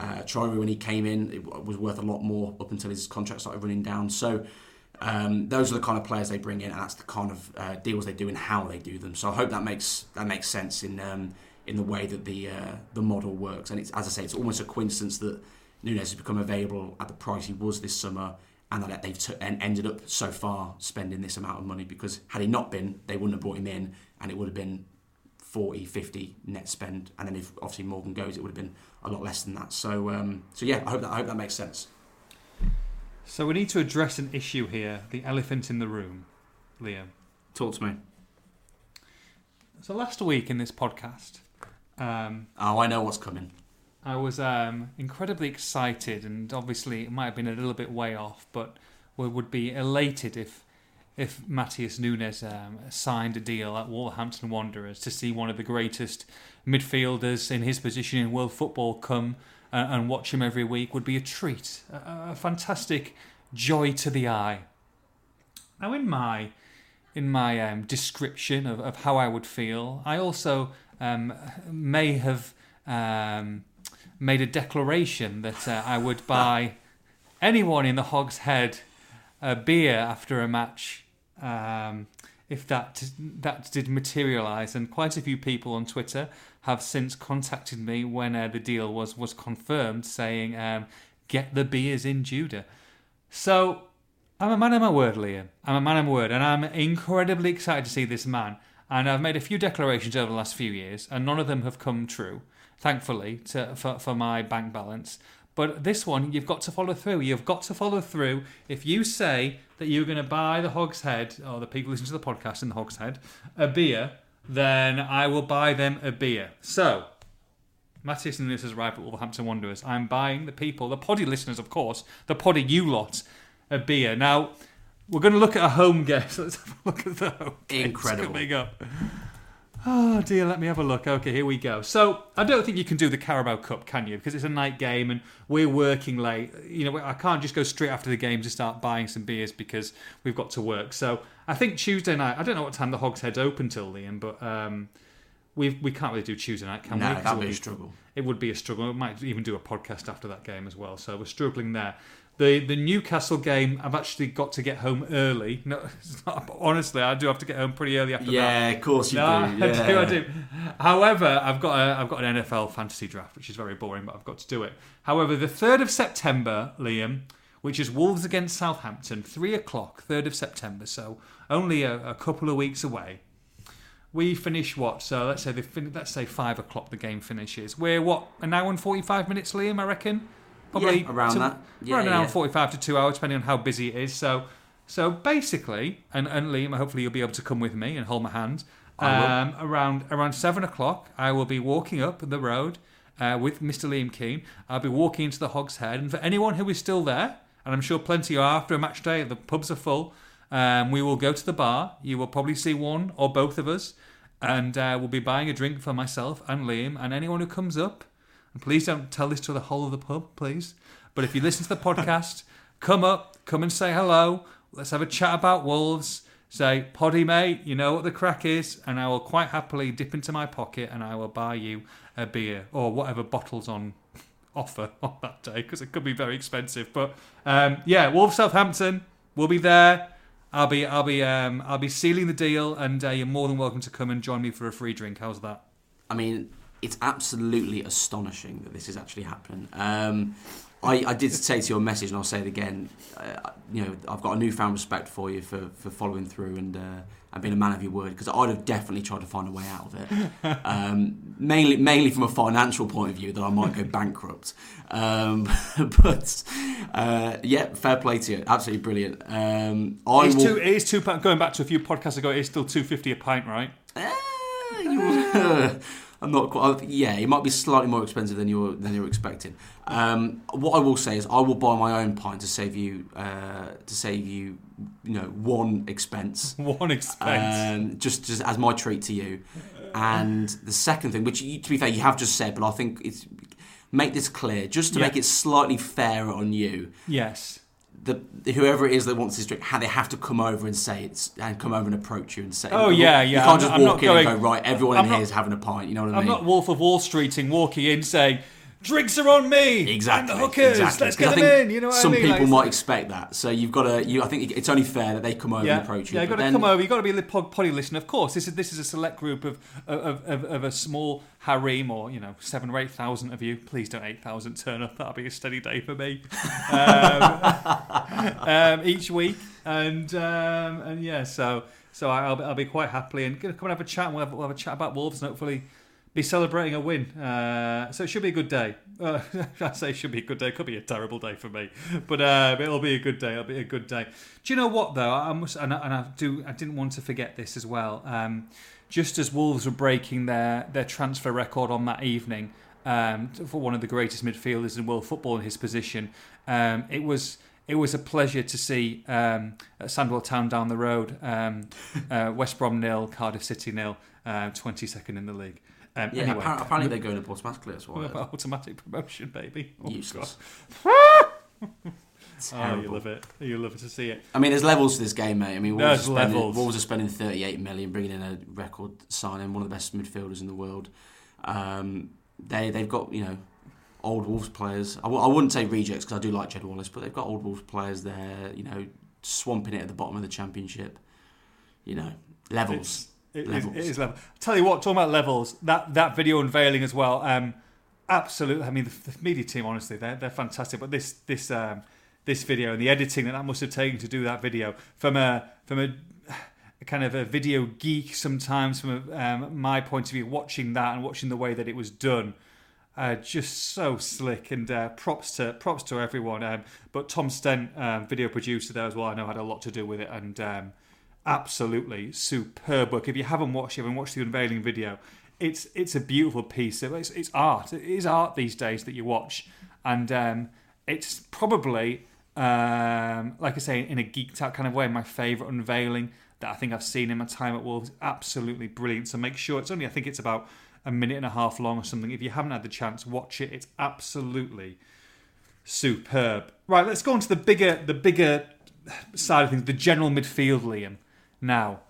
B: Uh, Traore, when he came in, it was worth a lot more up until his contract started running down. So um, those are the kind of players they bring in, and that's the kind of uh, deals they do and how they do them. So I hope that makes that makes sense in um, in the way that the uh, the model works. And it's as I say, it's almost a coincidence that Nunes has become available at the price he was this summer, and that they've t- and ended up so far spending this amount of money. Because had he not been, they wouldn't have brought him in, and it would have been 40, 50 net spend. And then if obviously Morgan goes, it would have been a lot less than that. So um, so yeah, I hope that I hope that makes sense.
A: So we need to address an issue here: the elephant in the room, Liam.
B: Talk to me.
A: So last week in this podcast, um,
B: Oh, I know what's coming.
A: I was um, incredibly excited, and obviously it might have been a little bit way off, but we would be elated if if Matheus Nunes um, signed a deal at Wolverhampton Wanderers to see one of the greatest midfielders in his position in world football come uh, and watch him every week would be a treat, a, a fantastic joy to the eye. Now, in my in my um, description of, of how I would feel, I also um, may have um, made a declaration that uh, I would buy anyone in the Hog's Head a beer after a match. Um, if that that did materialise, and quite a few people on Twitter have since contacted me when uh, the deal was was confirmed, saying, um, "Get the beers in Judah." So I'm a man of my word, Liam. I'm a man of my word, and I'm incredibly excited to see this man. And I've made a few declarations over the last few years, and none of them have come true, thankfully, to, for, for my bank balance. But this one, you've got to follow through. You've got to follow through. If you say that you're going to buy the Hog's Head, or the people listening to the podcast in the Hog's Head, a beer, then I will buy them a beer. So, Matheus Nunes has arrived at Wolverhampton Wanderers. I'm buying the people, the poddy listeners, of course, the poddy you lot, a beer. Now, we're going to look at a home game. So let's have a look at the home
B: Incredible.
A: coming up. Oh dear, let me have a look. Okay, here we go. So I don't think you can do the Carabao Cup, can you? Because it's a night game and we're working late. You know, I can't just go straight after the game to start buying some beers because we've got to work. So I think Tuesday night. I don't know what time the Hogs Head's open till, Liam, but um, we we can't really do Tuesday night, can
B: No,
A: we?
B: that'd be a struggle.
A: It would be a struggle. We might even do a podcast after that game as well. So we're struggling there. The the Newcastle game, I've actually got to get home early. No, not, honestly, I do have to get home pretty early after that.
B: Yeah, of course you
A: No,
B: do. Yeah.
A: I do, I do. However, I've got a, I've got an NFL fantasy draft, which is very boring, but I've got to do it. However, the third of September, Liam, which is Wolves against Southampton, three o'clock, third of September, so only a, a couple of weeks away. We finish what? So let's say they fin- let's say five o'clock the game finishes. We're what an hour and forty five minutes, Liam. I reckon.
B: Yeah, around that. Yeah,
A: around an hour forty five to two hours, depending on how busy it is. So, so basically, and, and Liam, hopefully you'll be able to come with me and hold my hand. Um, around around seven o'clock, I will be walking up the road uh, with Mr. Liam Keen. I'll be walking into the Hog's Head, and for anyone who is still there, and I'm sure plenty are after a match day, the pubs are full. Um, we will go to the bar. You will probably see one or both of us, and uh, we'll be buying a drink for myself and Liam and anyone who comes up. And please don't tell this to the whole of the pub, please. But if you listen to the podcast, come up, come and say hello. Let's have a chat about Wolves. Say, Poddy mate, you know what the crack is, and I will quite happily dip into my pocket and I will buy you a beer or whatever bottles on offer on that day because it could be very expensive. But um, yeah, Wolves Southampton, we'll be there. I'll be I'll be um, I'll be sealing the deal, and uh, you're more than welcome to come and join me for a free drink. How's that?
B: I mean, it's absolutely astonishing that this is actually happening. Um, I, I did say to your message, and I'll say it again. Uh, you know, I've got a newfound respect for you for, for following through and uh, and being a man of your word because I'd have definitely tried to find a way out of it. Um, mainly, mainly from a financial point of view, that I might go bankrupt. Um, but uh, yeah, fair play to you. Absolutely brilliant. Um, I
A: It's
B: will-
A: two. It is two. Going back to a few podcasts ago, it's still two fifty a pint, right?
B: Eh, you- I'm not quite. Yeah, it might be slightly more expensive than you're than you're expecting. Um, what I will say is, I will buy my own pint to save you uh, to save you, you know, one expense.
A: One expense.
B: Um, just, just as my treat to you. And the second thing, which you, to be fair, you have just said, but I think it's make this clear, just to
A: Yeah.
B: make it slightly fairer on you.
A: yes.
B: The, whoever it is that wants this drink, how they have to come over and say it's and come over and approach you and say.
A: Oh, yeah, yeah."
B: You
A: can't
B: just
A: I'm
B: walk in
A: going-
B: and go right. Everyone
A: I'm
B: in
A: not-
B: here is having a pint. You know what I mean?
A: I'm not Wolf of Wall Streeting, walking in saying, "Drinks are on me."
B: Exactly.
A: And the hookers.
B: exactly.
A: Let's get them in. You know what
B: some
A: I mean?
B: people
A: Like,
B: might expect that, so you've got to. You, I think it's only fair that they come over
A: Yeah,
B: and approach you.
A: yeah, you've got to
B: then-
A: come over. You've got to be a pod, poddy listener. Of course, this is this is a select group of of, of, of a small harem, or you know, seven or eight thousand of you. Please don't eight thousand turn up. That'll be a steady day for me. Um, um, each week, and um, and yeah, so so I'll be, I'll be quite happily and gonna come and have a chat. And we'll have, we'll have a chat about Wolves and hopefully be celebrating a win. Uh, so it should be a good day. Uh, I say it should be a good day. It could be a terrible day for me, but uh, it'll be a good day. It'll be a good day. Do you know what though? I must, and I, and I do. I didn't want to forget this as well. Um, just as Wolves were breaking their their transfer record on that evening um, for one of the greatest midfielders in world football in his position, um, it was. It was a pleasure to see um, Sandwell Town down the road, um, uh, West Brom nil, Cardiff City nil, uh, 22nd in the league. Um,
B: Yeah,
A: anyway,
B: appar- apparently they're going up automatically. That's why.
A: automatic promotion, baby. Oh,
B: Useless.
A: Oh, you love it. You love to see it.
B: I mean, there's levels to this game, mate. I mean, Wolves, are spending. Wolves are spending 38 million, bringing in a record signing, one of the best midfielders in the world. Um, they they've got you know old Wolves players. I w- I wouldn't say rejects because I do like Jed Wallace, but they've got old Wolves players there. You know, swamping it at the bottom of the championship. You know, levels.
A: It is, it is level. Tell you what, talking about levels, that that video unveiling as well. Um, absolutely. I mean, the, the media team, honestly, they're they're fantastic. But this this um, this video and the editing that that must have taken to do that video from a from a, a kind of a video geek sometimes from a, um, my point of view, watching that and watching the way that it was done. Uh, just so slick and uh, props to props to everyone. Um, but Tom Stent, um, video producer there as well, I know had a lot to do with it, and um, absolutely superb. If you haven't watched it, haven't watched the unveiling video, it's it's a beautiful piece. It's, it's art. It is art these days that you watch, and um, it's probably um, like I say in a geeked out kind of way my favourite unveiling that I think I've seen in my time at Wolves. Absolutely brilliant. So make sure it's only I think it's about a minute and a half long or something. If you haven't had the chance, watch it. It's absolutely superb. Right, let's go on to the bigger the bigger side of things, the general midfield, Liam. Now,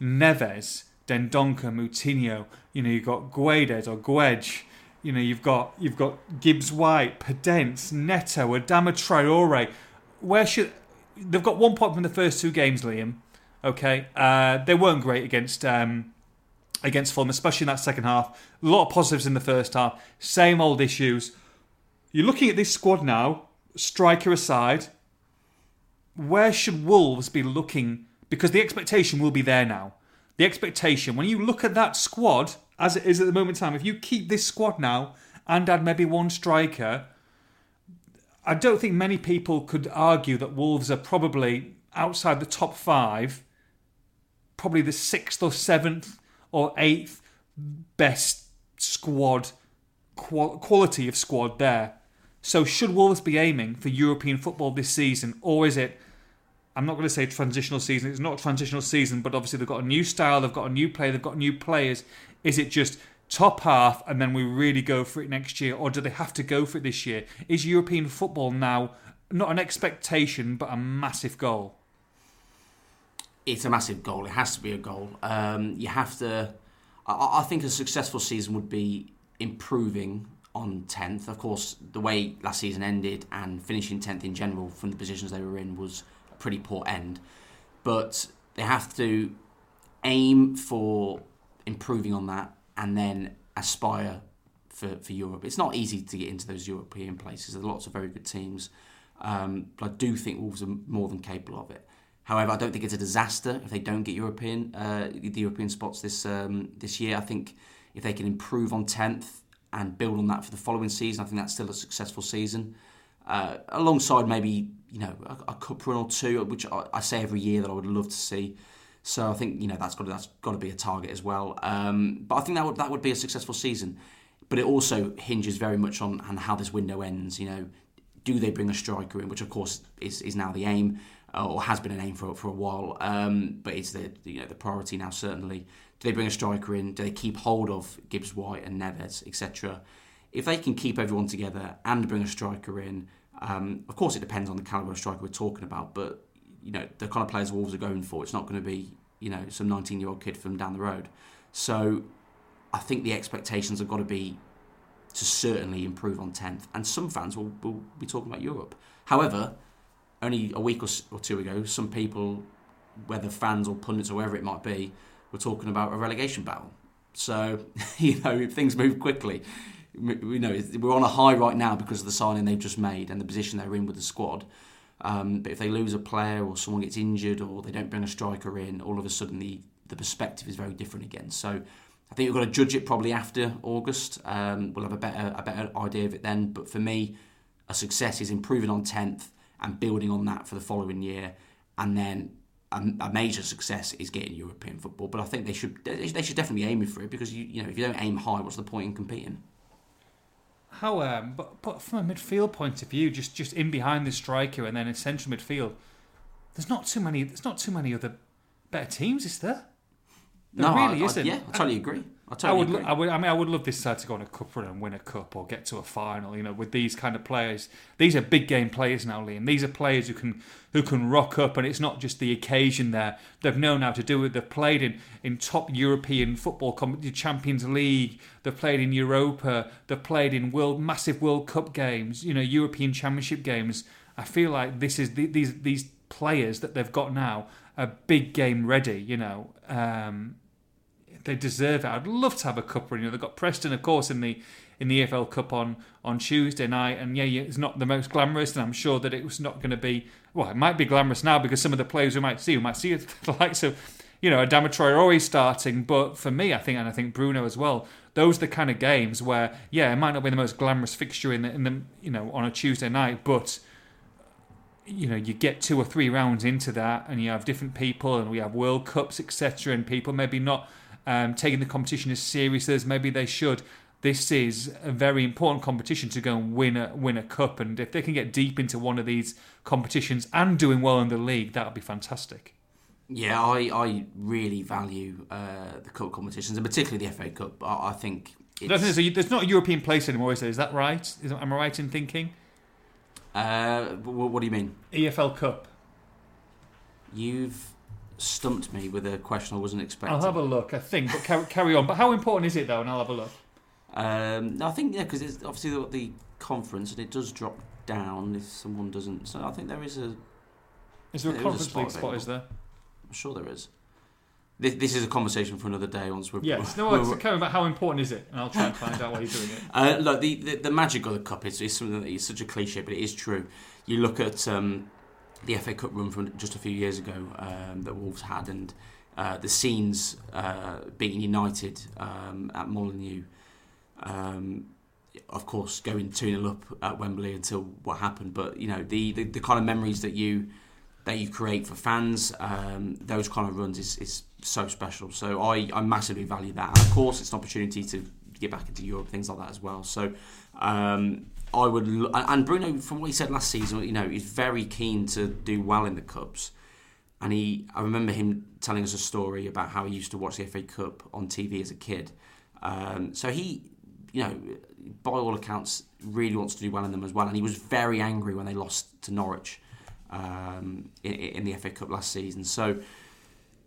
A: Neves, Dendoncker, Moutinho, you know, you've got Guedes or Guedge, you know, you've got you've got Gibbs White, Podence, Neto, Adama Traore. Where should they've got one point from the first two games, Liam. Okay. Uh, they weren't great against um, against Fulham, especially in that second half. A lot of positives in the first half. Same old issues. You're looking at this squad now, striker aside. Where should Wolves be looking? Because the expectation will be there now. The expectation, when you look at that squad, as it is at the moment in time, if you keep this squad now and add maybe one striker, I don't think many people could argue that Wolves are probably outside the top five, probably the sixth or seventh or eighth best squad quality of squad there. So should Wolves be aiming for European football this season, or is it? I'm not going to say transitional season. It's not a transitional season, but obviously they've got a new style, they've got a new player, they've got new players. Is it just top half and then we really go for it next year, or do they have to go for it this year? Is European football now not an expectation but a massive goal?
B: It's a massive goal. It has to be a goal. Um, you have to. I, I think a successful season would be improving on 10th. Of course, the way last season ended and finishing 10th in general from the positions they were in was pretty poor end. But they have to aim for improving on that and then aspire for, for Europe. It's not easy to get into those European places. There's lots of very good teams. Um, but I do think Wolves are more than capable of it. However, I don't think it's a disaster if they don't get European uh, the European spots this um, this year. I think if they can improve on tenth and build on that for the following season, I think that's still a successful season. Uh, alongside maybe you know a, a, cup run or two, which I, I, say every year that I would love to see. So I think you know that's got to, that's got to be a target as well. Um, but I think that would that would be a successful season. But it also hinges very much on, on how this window ends. You know, do they bring a striker in, which of course is, is now the aim uh, or has been an aim for for a while. Um, but it's the you know the priority now certainly. Do they bring a striker in? Do they keep hold of Gibbs White and Neves, etc.? If they can keep everyone together and bring a striker in, um, of course it depends on the caliber of striker we're talking about. But you know the kind of players Wolves are going for. It's not going to be you know some 19 year old kid from down the road. So I think the expectations have got to be to certainly improve on 10th. And some fans will, will be talking about Europe. However, only a week or, or two ago, some people, whether fans or pundits or whoever it might be, were talking about a relegation battle. So, you know, things move quickly. We know we're on a high right now because of the signing they've just made and the position they're in with the squad. Um, but if they lose a player or someone gets injured or they don't bring a striker in, all of a sudden the, the perspective is very different again. So I think we've got to judge it probably after August. Um, we'll have a better a better idea of it then. But for me, a success is improving on tenth and building on that for the following year, and then a, a, major success is getting European football. But I think they should they should definitely be aiming for it because you you know if you don't aim high, what's the point in competing?
A: How um, but but from a midfield point of view, just just in behind the striker and then in central midfield, there's not too many. There's not too many other better teams, is there? There
B: no,
A: really
B: I,
A: isn't.
B: Yeah, I totally agree. I, totally
A: I would,
B: agree.
A: I would, I mean, I would love this side to go on a cup run and win a cup or get to a final. You know, with these kind of players, these are big game players now, Liam. These are players who can who can rock up, and it's not just the occasion. There, they've known how to do it. They've played in, in top European football, Champions League. They've played in Europa. They've played in world massive World Cup games. You know, European Championship games. I feel like this is these these players that they've got now are big game ready. You know, um, they deserve it. I'd love to have a cup run. You know, they've got Preston, of course, in the in the EFL Cup on on Tuesday night, and yeah, it's not the most glamorous, and I'm sure that it was not going to be. Well, it might be glamorous now because some of the players we might see, we might see the likes of, you know, Adama always starting. But for me, I think, and I think Bruno as well, those are the kind of games where, yeah, it might not be the most glamorous fixture in the, in the you know on a Tuesday night, but you know you get two or three rounds into that, and you have different people, and we have World Cups, etc., and people maybe not um, taking the competition as seriously as maybe they should this is a very important competition to go and win a win a cup. And if they can get deep into one of these competitions and doing well in the league, that would be fantastic.
B: Yeah, I, I really value uh, the cup competitions, and particularly the FA Cup. I, I think
A: it's... there's, a, there's not a European place anymore, is there? Is that right? Is, am I right in thinking?
B: Uh, what, what do you mean?
A: EFL Cup.
B: You've stumped me with a question I wasn't expecting.
A: I'll have a look, I think, but carry, carry on. But how important is it, though? And I'll have a look.
B: Um, I think yeah, because it's obviously the, the, conference and it does drop down if someone doesn't. So I think there is a.
A: Is there a conference a spot league spot? Is there?
B: I'm sure there is. This, this is a conversation for another day. Once we're
A: yes, no, it's kind about how important is it, and I'll try and find out why you're doing it.
B: Uh, look, the, the, the magic of the cup is, is something that is such a cliche, but it is true. You look at um, the FA Cup run from just a few years ago um, that Wolves had, and uh, the scenes uh, being united um, at Molineux um, of course, going 2 0 up at Wembley until what happened. But, you know, the, the, the kind of memories that you that you create for fans, um, those kind of runs is, is so special. So I, I massively value that. And of course, it's an opportunity to get back into Europe, things like that as well. So um, I would, and Bruno, from what he said last season, you know, he's very keen to do well in the Cups. And he, I remember him telling us a story about how he used to watch the FA Cup on TV as a kid. Um, so he, you know, by all accounts, really wants to do well in them as well. And he was very angry when they lost to Norwich um, in, in, the FA Cup last season. So,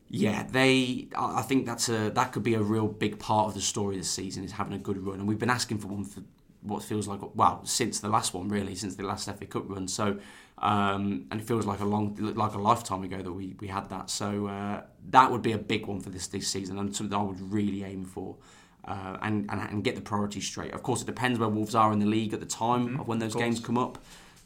B: yeah, they. I think that's a that could be a real big part of the story this season is having a good run. And we've been asking for one for what feels like well since the last one really since the last FA Cup run. So. Um, and it feels like a long, like a lifetime ago that we, we had that. So uh, that would be a big one for this this season, and something I would really aim for uh, and, and, and get the priorities straight. Of course, it depends where Wolves are in the league at the time mm-hmm, of when those of games come up.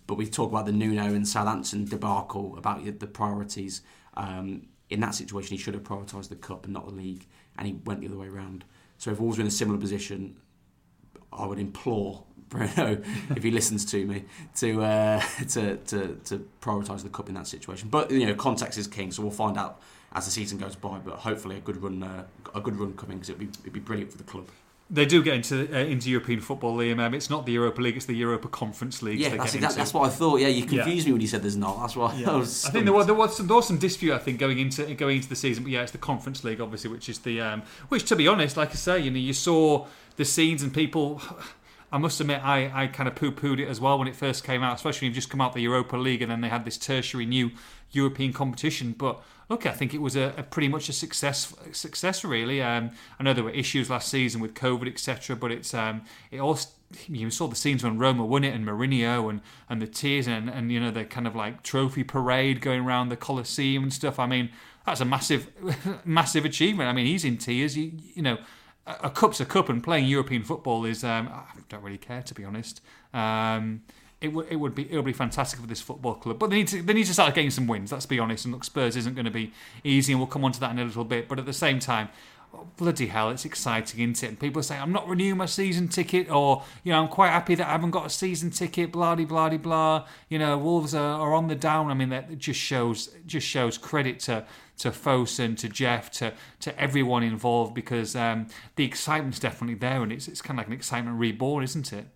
B: But we talk about the Nuno and Southampton debacle about the priorities. Um, in that situation, he should have prioritised the cup and not the league, and he went the other way around. So if Wolves were in a similar position, I would implore Bruno, if he listens to me, to uh, to to, to prioritise the cup in that situation. But you know, context is king, so we'll find out as the season goes by. But hopefully, a good run, uh, a good run coming because it'd be it'd be brilliant for the club.
A: They do get into uh, into European football, Liam. Um, it's not the Europa League; it's the Europa Conference League.
B: Yeah, that's, exactly, that's what I thought. Yeah, you confused yeah. me when you said there's not. That's why yeah. I was.
A: I think there was, there was some there was some dispute. I think going into going into the season, but yeah, it's the Conference League, obviously, which is the um, which, to be honest, like I say, you know, you saw the scenes and people. I must admit, I, I kind of poo pooed it as well when it first came out, especially when you've just come out the Europa League and then they had this tertiary new European competition. But look, I think it was a, a pretty much a success. Success, really. Um, I know there were issues last season with COVID, etc. But it's um, it all. You saw the scenes when Roma won it and Mourinho and, and the tears and, and you know the kind of like trophy parade going around the Colosseum and stuff. I mean, that's a massive, massive achievement. I mean, he's in tears. You, you know, a cup's a cup, and playing European football is. Um, I don't really care to be honest. Um, it would it would be it would be fantastic for this football club. But they need to they need to start getting some wins. Let's be honest. And look, Spurs isn't going to be easy, and we'll come on to that in a little bit. But at the same time, bloody hell, it's exciting, isn't it? And people saying I'm not renewing my season ticket, or you know I'm quite happy that I haven't got a season ticket. Blah blah blah blah. You know Wolves are, are on the down. I mean that just shows just shows credit to to Fosun, to Jeff, to to everyone involved because um, the excitement's definitely there, and it's it's kind of like an excitement reborn, isn't it?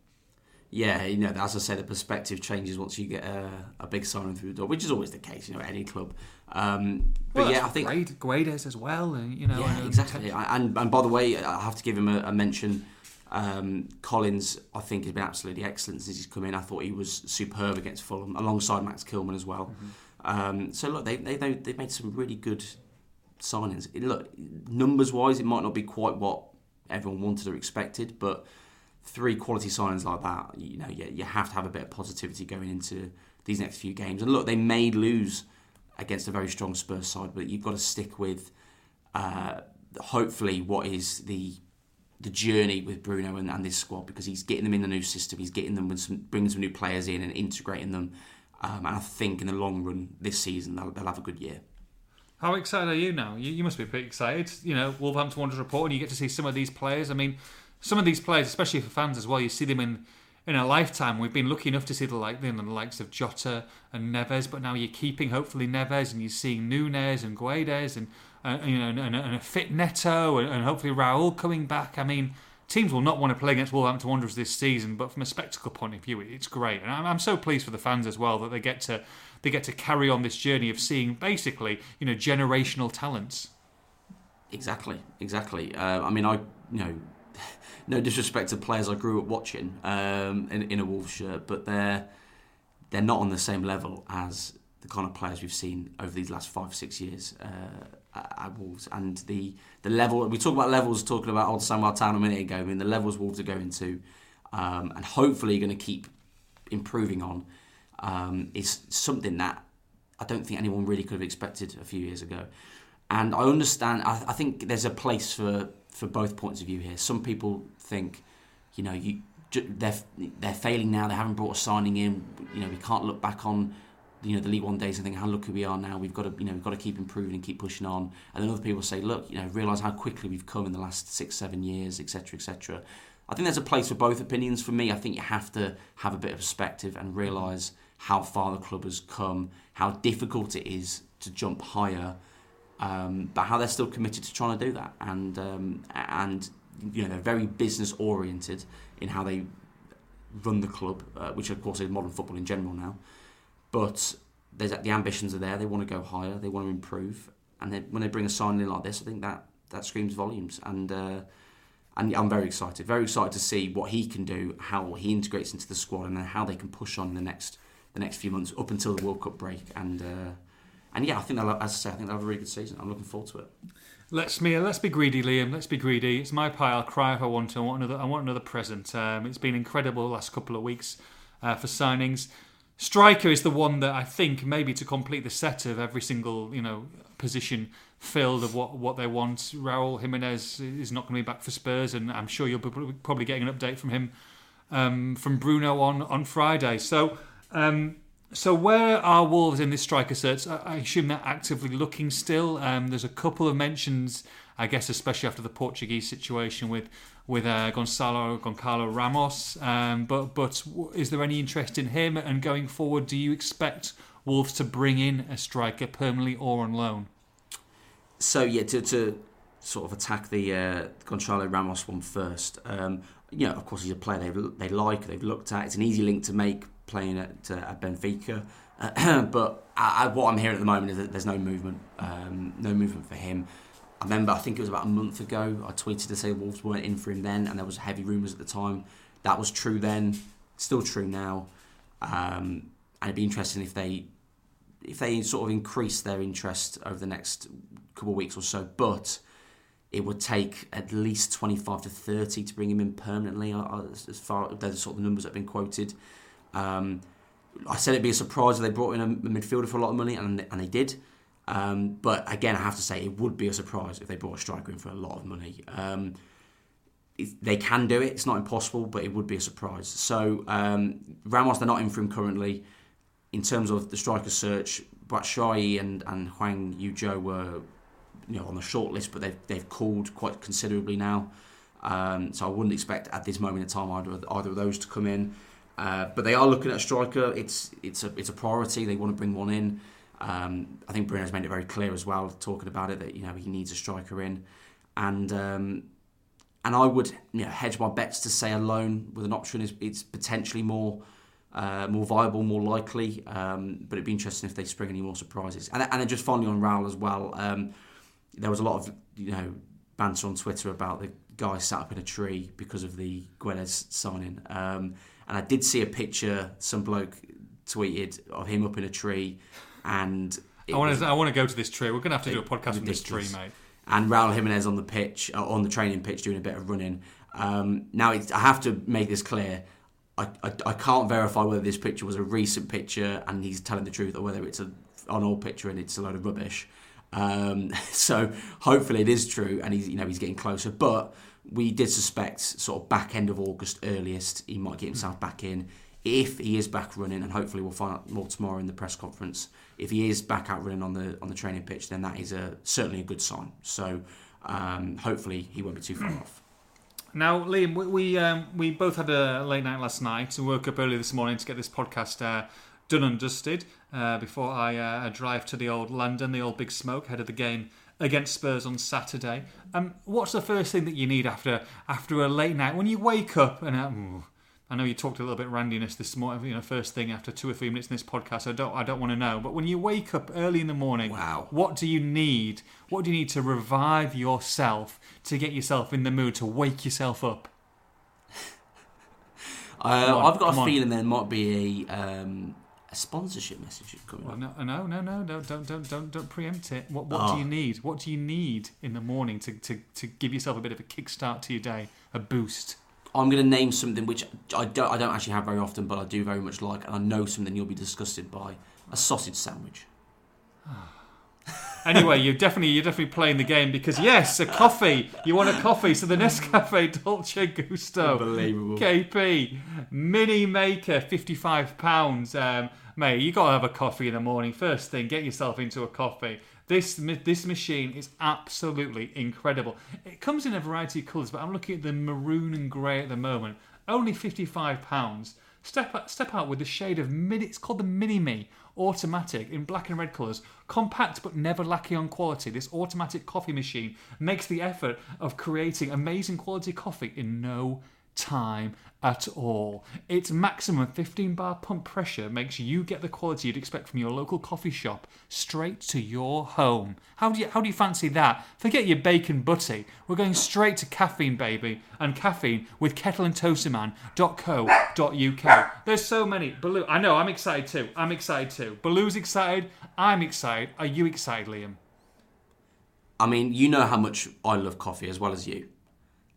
B: yeah, you know, as I say, the perspective changes once you get a, a big signing through the door, which is always the case, you know, at any club. Um,
A: but well, yeah, I think Guedes as well, and you know,
B: yeah, exactly. And and by the way, I have to give him a, a mention. Um, Collins, I think, has been absolutely excellent since he's come in. I thought he was superb against Fulham, alongside Max Kilman as well. Mm-hmm. Um, so look, they they they made some really good signings. Look, numbers wise, it might not be quite what everyone wanted or expected, but three quality signings like that, you know, you, you have to have a bit of positivity going into these next few games. And look, they may lose against a very strong Spurs side, but you've got to stick with uh, hopefully what is the the journey with Bruno and, and this squad because he's getting them in the new system, he's getting them with some bringing some new players in and integrating them. Um, and I think in the long run this season they'll, they'll have a good year.
A: How excited are you now? You, you must be pretty excited. You know, Wolverhampton Wanderers report, and you get to see some of these players. I mean, some of these players, especially for fans as well, you see them in in a lifetime. We've been lucky enough to see the like the likes of Jota and Neves, but now you're keeping hopefully Neves, and you're seeing Nunes and Guedes, and uh, you know, and, and, a fit Neto, and, and hopefully Raul coming back. I mean, teams will not want to play against Wolverhampton Wanderers this season, but from a spectacle point of view, it's great, and I'm, I'm so pleased for the fans as well that they get to they get to carry on this journey of seeing basically you know generational talents.
B: Exactly, exactly. Uh, I mean, I you know no disrespect to players I grew up watching um, in, in a Wolves shirt, but they're they're not on the same level as the kind of players we've seen over these last five six years uh, at, Wolves, and the the level we talk about levels, talking about Old Sandwell Town a minute ago. I mean, the levels Wolves are going to, um, and hopefully going to keep improving on, um, is something that I don't think anyone really could have expected a few years ago. And I understand. I, I think there's a place for for both points of view here. Some people think, you know, you they're they're failing now. They haven't brought a signing in. You know, we can't look back on you know the League One days and think how lucky we are now. We've got to you know we've got to keep improving and keep pushing on. And then other people say, look, you know, realise how quickly we've come in the last six seven years, etc. etc. I think there's a place for both opinions. For me, I think you have to have a bit of perspective and realise how far the club has come, how difficult it is to jump higher um, but how they're still committed to trying to do that, and um, and you know they're very business oriented in how they run the club, uh, which of course is modern football in general now. But there's the ambitions are there. They want to go higher. They want to improve, and they, when they bring a signing in like this, I think that that screams volumes. And uh, and I'm very excited, very excited to see what he can do, how he integrates into the squad, and then how they can push on in the next the next few months up until the World Cup break. And uh, and yeah, I think they'll, as I say, I think they'll have a really good season. I'm looking forward to it.
A: Let's me let's be greedy, Liam. Let's be greedy. It's my pie. I'll cry if I want to. I want another. I want another present. Um, it's been incredible the last couple of weeks uh, for signings. Striker is the one that I think maybe to complete the set of every single you know position filled of what what they want. Raul Jimenez is not going to be back for Spurs, and I'm sure you'll be probably getting an update from him um, from Bruno on on Friday. So. Um, so where are Wolves in this striker search? I assume they're actively looking still. Um, there's a couple of mentions, I guess, especially after the Portuguese situation with with uh, Gonzalo Goncalo Ramos. Um, but but is there any interest in him? And going forward, do you expect Wolves to bring in a striker permanently or on loan?
B: So yeah, to, to sort of attack the uh, Gonzalo Ramos one first. Um, you know, of course, he's a player they they like, they've looked at. It's an easy link to make playing at, uh, at Benfica. But I, I, what I'm hearing at the moment is that there's no movement, um, no movement for him. I remember, I think it was about a month ago, I tweeted to say Wolves weren't in for him then, and there was heavy rumours at the time. That was true then, still true now. Um, and it'd be interesting if they if they sort of increase their interest over the next couple of weeks or so. But it would take at least 25 to 30 to bring him in permanently, uh, as far as sort of the numbers that have been quoted. Um, I said it'd be a surprise if they brought in a, midfielder for a lot of money, and, and they did. Um, but again, I have to say it would be a surprise if they brought a striker in for a lot of money. Um, they can do it; it's not impossible, but it would be a surprise. So um, Ramos, they're not in for him currently. In terms of the striker search, Batshuayi and and Hwang Ui-jo were you know on the short list, but they've they've called quite considerably now. Um, so I wouldn't expect at this moment in time either either of those to come in. Uh, but they are looking at a striker. It's it's a it's a priority. They want to bring one in. Um, I think Bruno's made it very clear as well, talking about it that you know he needs a striker in, and um, and I would you know, hedge my bets to say a loan with an option is it's potentially more uh, more viable, more likely. Um, but it'd be interesting if they spring any more surprises. And and then just finally on Raul as well. Um, there was a lot of you know banter on Twitter about the guy sat up in a tree because of the Guedes signing. Um, and I did see a picture some bloke tweeted of him up in a tree, and
A: I want to I want to go to this tree. We're going to have to do a podcast from this tree, mate.
B: And Raul Jimenez on the pitch, uh, on the training pitch, doing a bit of running. Um, now I have to make this clear. I, I, I, can't verify whether this picture was a recent picture and he's telling the truth, or whether it's a on all picture and it's a load of rubbish. Um, so hopefully it is true, and he's you know he's getting closer. But we did suspect sort of back end of August earliest he might get himself back in. If he is back running, and hopefully we'll find out more tomorrow in the press conference. If he is back out running on the on the training pitch, then that is a certainly a good sign. So um, hopefully he won't be too far off.
A: Now, Liam, we we, um, we both had a late night last night and woke up early this morning to get this podcast uh, done and dusted uh, before I uh, drive to the old London, the old Big Smoke, head of the game against Spurs on Saturday. Um, what's the first thing that you need after after a late night when you wake up and uh, I know you talked a little bit randiness this morning, you know, first thing after two or three minutes in this podcast. I don't, I don't want to know. But when you wake up early in the morning,
B: Wow.
A: what do you need? What do you need to revive yourself to get yourself in the mood to wake yourself up?
B: Uh,
A: on,
B: I've got a
A: on.
B: feeling there might be a um, a sponsorship message is coming
A: Well,
B: up.
A: no, no, no, no, no, don't, don't, don't, don't preempt it. What, what
B: Oh.
A: do you need? What do you need in the morning to, to, to give yourself a bit of a kickstart to your day, a boost?
B: I'm going to name something which I don't, I don't actually have very often, but I do very much like, and I know something you'll be disgusted by: a sausage sandwich. Ah.
A: Anyway, you're definitely you're definitely playing the game because yes, a coffee. You want a coffee, so the Nescafe Dolce Gusto.
B: Unbelievable.
A: KP mini maker, fifty five pounds. Um, mate, you got to have a coffee in the morning. First thing, get yourself into a coffee. This this machine is absolutely incredible. It comes in a variety of colours, but I'm looking at the maroon and grey at the moment. Only fifty five pounds. Step out, step out with the shade of mini. It's called the Mini Me automatic in black and red colours. Compact but never lacking on quality. This automatic coffee machine makes the effort of creating amazing quality coffee in no time at all. Its maximum 15 bar pump pressure makes you get the quality you'd expect from your local coffee shop straight to your home. How do you how do you fancy that? Forget your bacon butty. We're going straight to caffeine, baby, and caffeine with kettleandtoasterman.co.uk. There's so many. Baloo, I know. I'm excited too. I'm excited too. Baloo's excited. I'm excited. Are you excited, Liam?
B: I mean, you know how much I love coffee as well as you.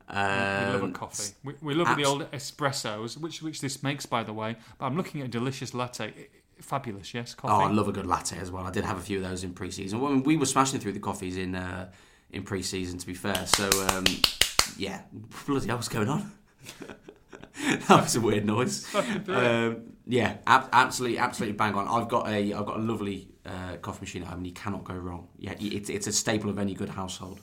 A: We love a
B: Um,
A: coffee. We, we love
B: abs-
A: the old espressos, which which this makes, by the way. But I'm looking at a delicious latte. I- Fabulous, yes,
B: Oh. I love a good latte as well. I did have a few of those in pre-season. Well, we were smashing through the coffees in uh, in pre-season, to be fair. So um, yeah, bloody hell, what's going on? that was a weird noise.
A: It.
B: Um, yeah, ab- absolutely, absolutely bang on. I've got a I've got a lovely uh, coffee machine at home, and you cannot go wrong. Yeah, it's it's a staple of any good household.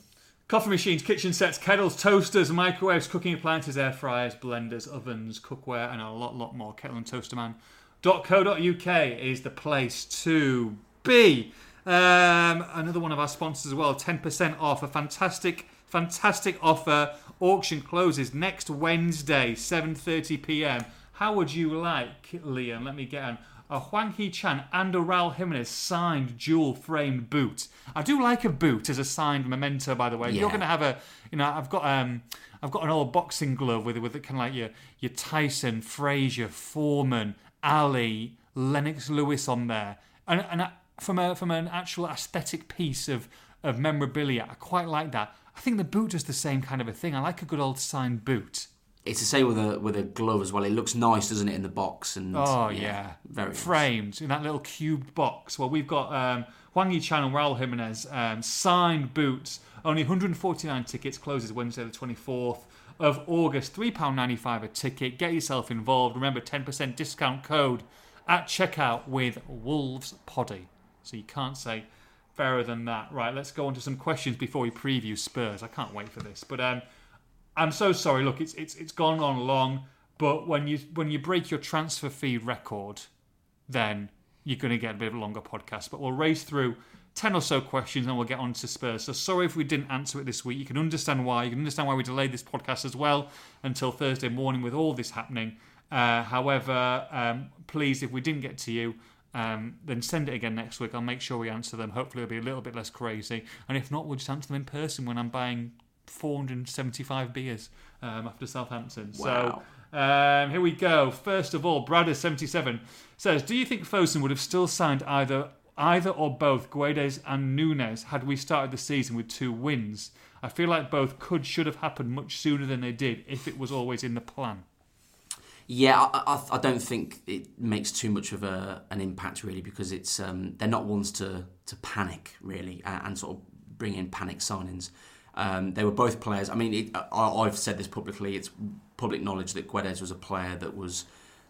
A: Coffee machines, kitchen sets, kettles, toasters, microwaves, cooking appliances, air fryers, blenders, ovens, cookware, and a lot, lot more. Kettleandtoasterman.co.uk is the place to be. Um, another one of our sponsors as well, 10% off. A fantastic, fantastic offer. Auction closes next Wednesday, 7.30 p.m. How would you like, Liam? Let me get on. A Hwang Hee-chan and a Raul Jimenez signed dual framed boot. I do like a boot as a signed memento, by the way. If You're going to have a, you know, I've got um, I've got an old boxing glove with with kind of like your your Tyson, Frazier, Foreman, Ali, Lennox Lewis on there, and and from a from an actual aesthetic piece of of memorabilia, I quite like that. I think the boot does the same kind of a thing. I like a good old signed boot.
B: It's the same with a with a glove as well. It looks nice, doesn't it, in the box? And
A: Oh yeah,
B: very nice.
A: framed in that little cubed box. Well, we've got um, Hwang Hee-chan and Raul Jimenez um, signed boots. Only 149 tickets. Closes Wednesday the 24th of August. Three pound 95 a ticket. Get yourself involved. Remember, 10% discount code at checkout with Wolves Poddy. So you can't say fairer than that. Right, let's go on to some questions before we preview Spurs. I can't wait for this, but um, I'm so sorry. Look, it's it's it's gone on long, but when you when you break your transfer fee record, then you're going to get a bit of a longer podcast. But we'll race through ten or so questions and we'll get on to Spurs. So sorry if we didn't answer it this week. You can understand why. You can understand why we delayed this podcast as well until Thursday morning with all this happening. Uh, however, um, please, if we didn't get to you. Um, then send it again next week. I'll make sure we answer them. Hopefully, it'll be a little bit less crazy. And if not, we'll just answer them in person when I'm buying 475 beers um, after Southampton.
B: Wow.
A: So um, here we go. First of all, Bradder77 says, "Do you think Fosun would have still signed either either or both Guedes and Nunes had we started the season with two wins? I feel like both could should have happened much sooner than they did if it was always in the plan."
B: Yeah, I, I, I, don't think it makes too much of a, an impact really because it's um, they're not ones to to panic really and, and sort of bring in panic signings. Um, they were both players. I mean, it, I, have said this publicly. It's public knowledge that Guedes was a player that was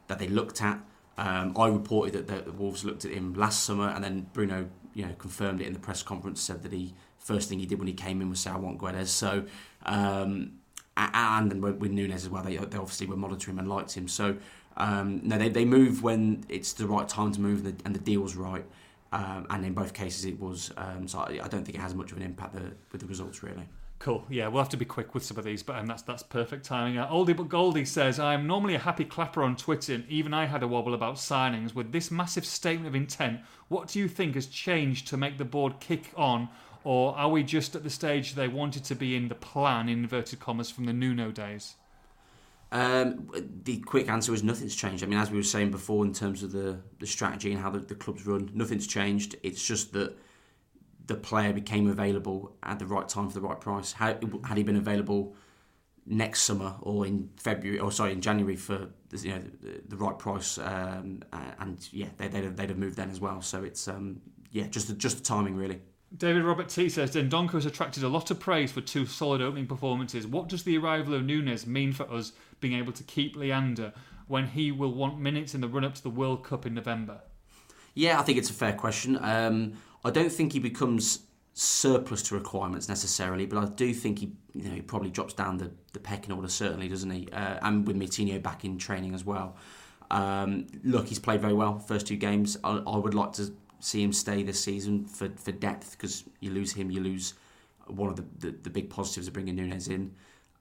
B: that they looked at. Um, I reported that the, the Wolves looked at him last summer, and then Bruno, you know, confirmed it in the press conference. Said that he first thing he did when he came in was say, "I want Guedes." So, um, and then with Nunes as well, they, they obviously were monitoring him and liked him. So, um, no, they, they move when it's the right time to move and the, and the deal's right. Um, and in both cases, it was. Um, so I, I, don't think it has much of an impact the, with the results, really.
A: Cool. Yeah, we'll have to be quick with some of these, but um, that's that's perfect timing. Uh, Oldie but Goldie says, "I'm normally a happy clapper on Twitter, and even I had a wobble about signings. With this massive statement of intent, what do you think has changed to make the board kick on, or are we just at the stage they wanted to be in the plan, in inverted commas, from the Nuno days?"
B: Um, the quick answer is nothing's changed. I mean, as we were saying before, in terms of the, the strategy and how the, the club's run, nothing's changed. It's just that the player became available at the right time for the right price. Had, had he been available next summer or in February, or sorry, in January for you know the, the right price, um, and yeah, they, would have, they'd have moved then as well. So it's um, yeah, just just the timing really.
A: David Robert T says Dendoncker has attracted a lot of praise for two solid opening performances. What does the arrival of Nunes mean for us being able to keep Leander when he will want minutes in the run up to the World Cup in November?
B: Yeah, I think it's a fair question. Um, I don't think he becomes surplus to requirements necessarily, but I do think he, you know, he probably drops down the, the pecking order certainly, doesn't he? Uh, and with Moutinho back in training as well. Um, look, he's played very well first two games. I, I would like to see him stay this season for, for depth because you lose him, you lose one of the, the, the big positives of bringing Nunes in.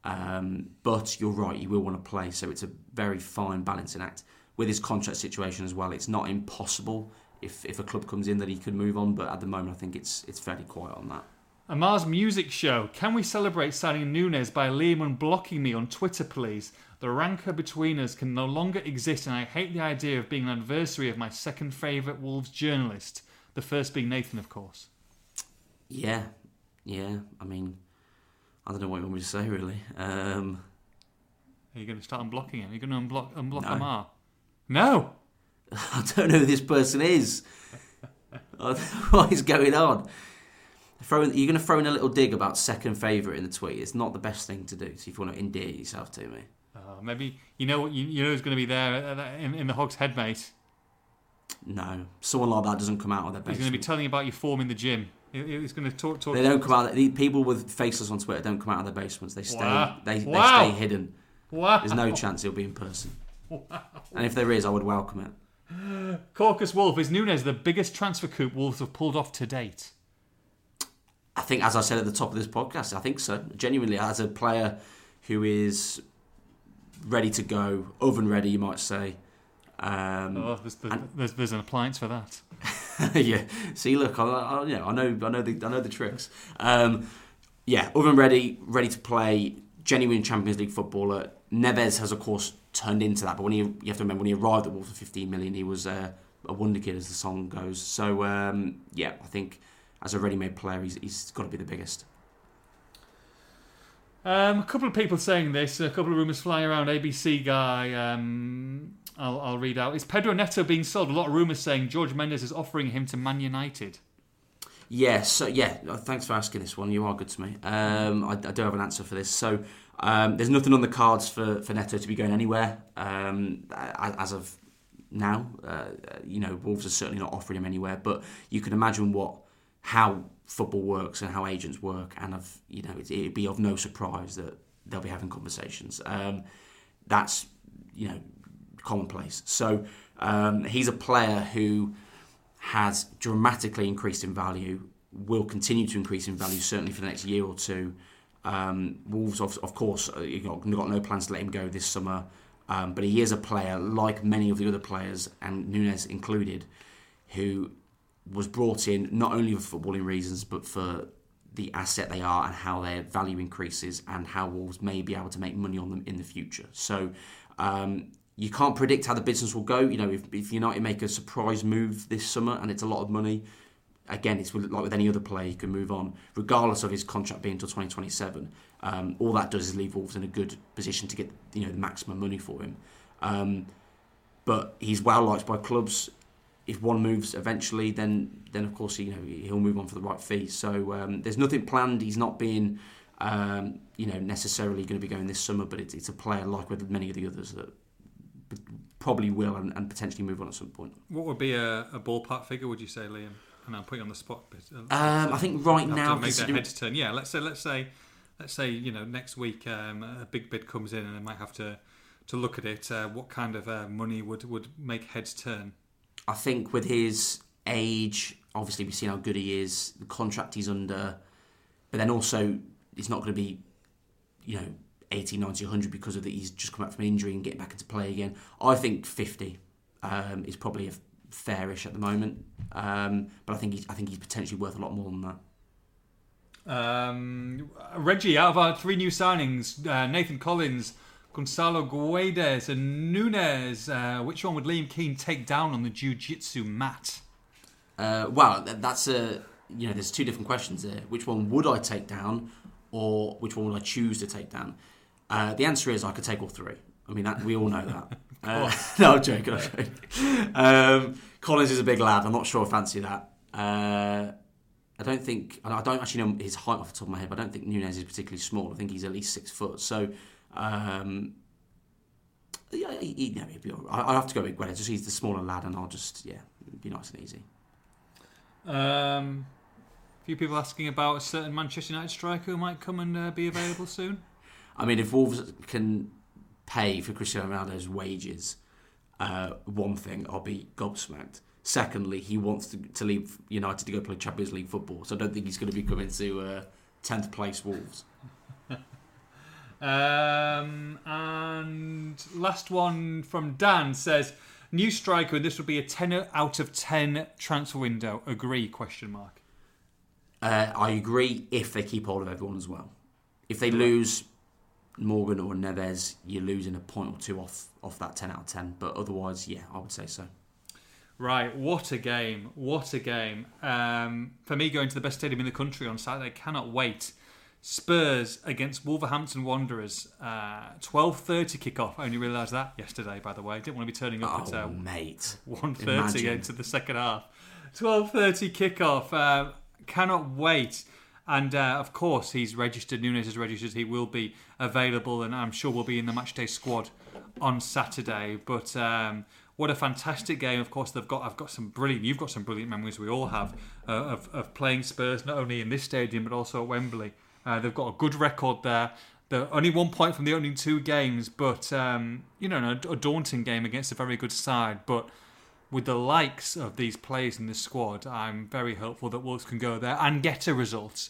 B: Um, but you're right, you will want to play, so it's a very fine balancing act. With his contract situation as well, it's not impossible if, if a club comes in that he could move on, but at the moment I think it's it's fairly quiet on that.
A: A Mars Music Show. Can we celebrate signing Nunes by Liam blocking me on Twitter, please? The rancour between us can no longer exist, and I hate the idea of being an adversary of my second favourite Wolves journalist. The first being Nathan, of course.
B: Yeah, yeah. I mean, I don't know what you want me to say, really. Um,
A: Are you going to start unblocking him? Are you going to unblock, unblock no. Amar? No!
B: I don't know who this person is. what is going on? Throwing, you're going to throw in a little dig about second favourite in the tweet. It's not the best thing to do. So if you want to endear yourself to me.
A: Uh, maybe you know you, you know who's going to be there in, in the Hogs head, mate.
B: No, someone like that doesn't come out of their
A: basement. He's going to be telling you about your form in the gym. He's going to talk. talk
B: they don't come out. The, People with faceless on Twitter don't come out of their basements. They stay. Wow. They, they wow. stay hidden. Wow. There's no chance he'll be in person. Wow. And if there is, I would welcome it.
A: Caucus Wolf is Nunes the biggest transfer coup Wolves have pulled off to date.
B: I think, as I said at the top of this podcast, I think so. Genuinely, as a player who is ready to go, oven ready, you might say. Um,
A: oh, there's, and, there's, there's, an appliance for that.
B: yeah. See, look, I, I, yeah, I know, I know the, I know the tricks. Um, yeah, oven ready, ready to play. Genuine Champions League footballer. Neves has, of course, turned into that. But when he, you have to remember, when he arrived at Wolves for 15 million, he was uh, a wonder kid, as the song goes. So um, yeah, I think as a ready-made player, he's, he's got to be the biggest.
A: Um, a couple of people saying this, a couple of rumours flying around. ABC guy, um, I'll, I'll, read out. Is Pedro Neto being sold? A lot of rumours saying Jorge Mendes is offering him to Man United.
B: Yes, so yeah, uh, thanks for asking this one. You are good to me. Um, I, I, do have an answer for this. So um, there's nothing on the cards for, for Neto to be going anywhere um, as of now. Uh, you know, Wolves are certainly not offering him anywhere, but you can imagine what how football works and how agents work, and of you know, it'd be of no surprise that they'll be having conversations. Um, that's you know commonplace. So um, he's a player who has dramatically increased in value, will continue to increase in value certainly for the next year or two. Um, Wolves, of, of course, uh, you got, no plans to let him go this summer, um, but he is a player like many of the other players, and Nunes included, who was brought in not only for footballing reasons but for the asset they are and how their value increases and how Wolves may be able to make money on them in the future. So um, you can't predict how the business will go. You know, if, if United make a surprise move this summer and it's a lot of money, again, it's like with any other player, he can move on, regardless of his contract being until 2027. Um, all that does is leave Wolves in a good position to get you know the maximum money for him. Um, but he's well liked by clubs. If one moves eventually, then then of course you know he'll move on for the right fee. So um, there's nothing planned. He's not being um, you know necessarily going to be going this summer, but it's, it's a player like with many of the others that probably will and, and potentially move on at some point.
A: What would be a, a ballpark figure? Would you say, Liam? And I'm putting you on the spot. But,
B: um, I think right now,
A: make that head turn. Yeah, let's say let's say let's say you know next week um, a big bid comes in and they might have to to look at it. Uh, what kind of uh, money would would make heads turn?
B: I think with his age, obviously we've seen how good he is, the contract he's under, but then also it's not going to be, you know, 80, 90, 100 because of that he's just come back from injury and getting back into play again. I think 50 um, is probably a fairish at the moment, um, but I think he's I think he's potentially worth a lot more than that.
A: Um, Reggie, out of our three new signings, uh, Nathan Collins, Gonzalo Guedes, and Nunes, uh, which one would Liam Keen take down on the jiu-jitsu mat?
B: Uh, well, that's a you know, there's two different questions there. Which one would I take down, or which one would I choose to take down? Uh, the answer is I could take all three. I mean, that, we all know that. uh, no, I'm joking. I'm joking. Um, Collins is a big lad. I'm not sure I fancy that. Uh, I don't think I don't actually know his height off the top of my head, but I don't think Nunes is particularly small. I think he's at least six foot. So, um, yeah, he, he, no, he'd be all right. I, have to go with Guedes. Just he's the smaller lad, and I'll just yeah, be nice and easy.
A: Um, a few people asking about a certain Manchester United striker who might come and uh, be available soon.
B: I mean, if Wolves can pay for Cristiano Ronaldo's wages, uh, one thing, I'll be gobsmacked. Secondly, he wants to, to leave United to go play Champions League football, so I don't think he's going to be coming to uh, 10th place Wolves.
A: um, and last one from Dan says, new striker, and this would be a 10 out of 10 transfer window. Agree? Question mark.
B: Uh, I agree if they keep hold of everyone as well. If they lose Morgan or Neves, you're losing a point or two off off that 10 out of 10. But otherwise, yeah, I would say so.
A: Right, what a game! What a game! Um, for me, going to the best stadium in the country on Saturday, cannot wait. Spurs against Wolverhampton Wanderers, uh, twelve thirty kickoff. I only realised that yesterday, by the way. Didn't want to be turning up
B: oh,
A: at uh,
B: mate,
A: one thirty into the second half. Twelve thirty kickoff. Uh, cannot wait. And uh, of course, he's registered. Nunes is registered. He will be available, and I'm sure will be in the matchday squad on Saturday. But um, what a fantastic game! Of course, they've got. I've got some brilliant. You've got some brilliant memories. We all have uh, of, of playing Spurs, not only in this stadium but also at Wembley. Uh, they've got a good record there. They're only one point from the opening two games, but um, you know, a daunting game against a very good side. But with the likes of these players in the squad, I'm very hopeful that Wolves can go there and get a result.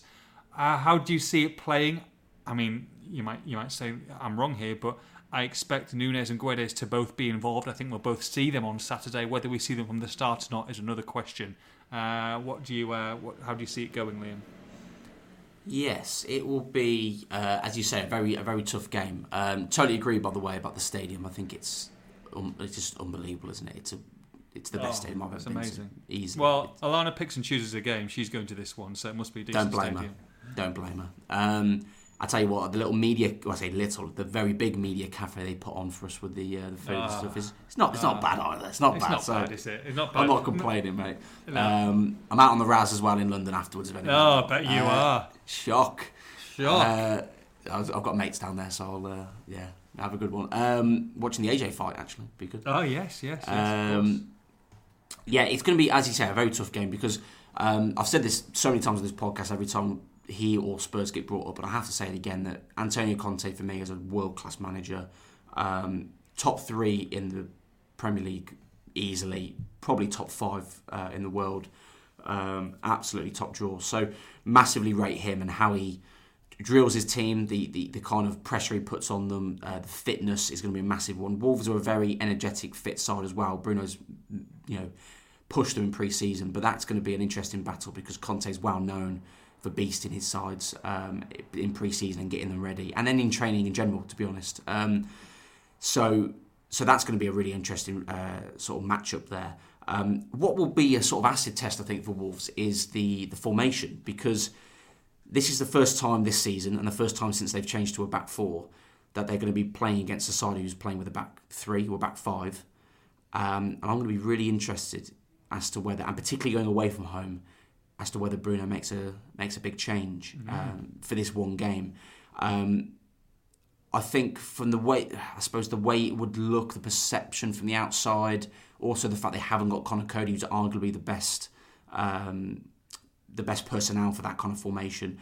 A: Uh, how do you see it playing? I mean, you might you might say I'm wrong here, but I expect Nunes and Guedes to both be involved. I think we'll both see them on Saturday. Whether we see them from the start or not is another question. Uh, what do you? Uh, what, how do you see it going, Liam?
B: Yes, it will be, uh, as you say, a very a very tough game. Um, totally agree, by the way, about the stadium. I think it's um, it's just unbelievable, isn't it? It's a it's the best oh, stadium I've ever been amazing. to. Easily.
A: Well, Alana picks and chooses a game. She's going to this one, so it must be a decent
B: Don't blame
A: stadium.
B: her. Don't blame her. Um, I tell you what, the little media, well, I say little, the very big media cafe they put on for us with the uh, the food and ah. stuff is it's not it's not ah. bad either. It's not
A: it's
B: bad.
A: Not
B: so
A: bad, is it? It's not bad.
B: I'm not complaining, mate. No. Um, I'm out on the Raz as well in London afterwards. If anyone.
A: Oh, I bet you uh, are.
B: Shock.
A: Shock.
B: Uh, I've got mates down there, so I'll uh, yeah have a good one. Um, watching the AJ fight actually be good.
A: Oh yes, yes. yes
B: um, yeah, it's going to be as you say a very tough game because um, I've said this so many times on this podcast. Every time he or Spurs get brought up, but I have to say it again that Antonio Conte for me is a world class manager, um, top three in the Premier League easily, probably top five uh, in the world, um, absolutely top draw. So massively rate him and how he drills his team, the, the, the kind of pressure he puts on them, uh, the fitness is going to be a massive one. Wolves are a very energetic, fit side as well. Bruno's, you know, push them in pre-season, but that's going to be an interesting battle because Conte's well known for beasting his sides um, in pre-season and getting them ready, and then in training in general. To be honest, um, so so that's going to be a really interesting uh, sort of matchup there. Um, what will be a sort of acid test, I think, for Wolves is the the formation because this is the first time this season and the first time since they've changed to a back four that they're going to be playing against a side who's playing with a back three or back five. Um, and I'm going to be really interested as to whether, and particularly going away from home, as to whether Bruno makes a makes a big change
A: Mm-hmm.
B: um, for this one game. Um, I think from the way, I suppose the way it would look, the perception from the outside, also the fact they haven't got Connor Cody, who's arguably the best, um, the best personnel for that kind of formation.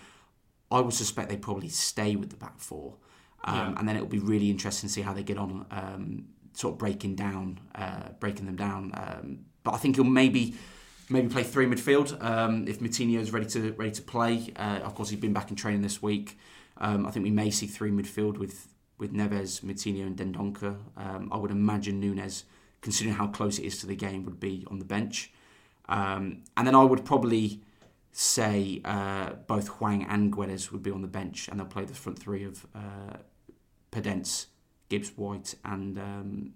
B: I would suspect they probably stay with the back four, um,
A: Yeah.
B: and then it will be really interesting to see how they get on, um, sort of breaking down, uh, breaking them down. Um, but I think he'll maybe. Maybe play three midfield um, if is ready to ready to play. Uh, of course, he's been back in training this week. Um, I think we may see three midfield with with Neves, Moutinho, and Dendoncker. Um, I would imagine Nunes, considering how close it is to the game, would be on the bench. Um, and then I would probably say uh, both Hwang and Guedes would be on the bench, and they'll play the front three of uh, Podence, Gibbs White, and um,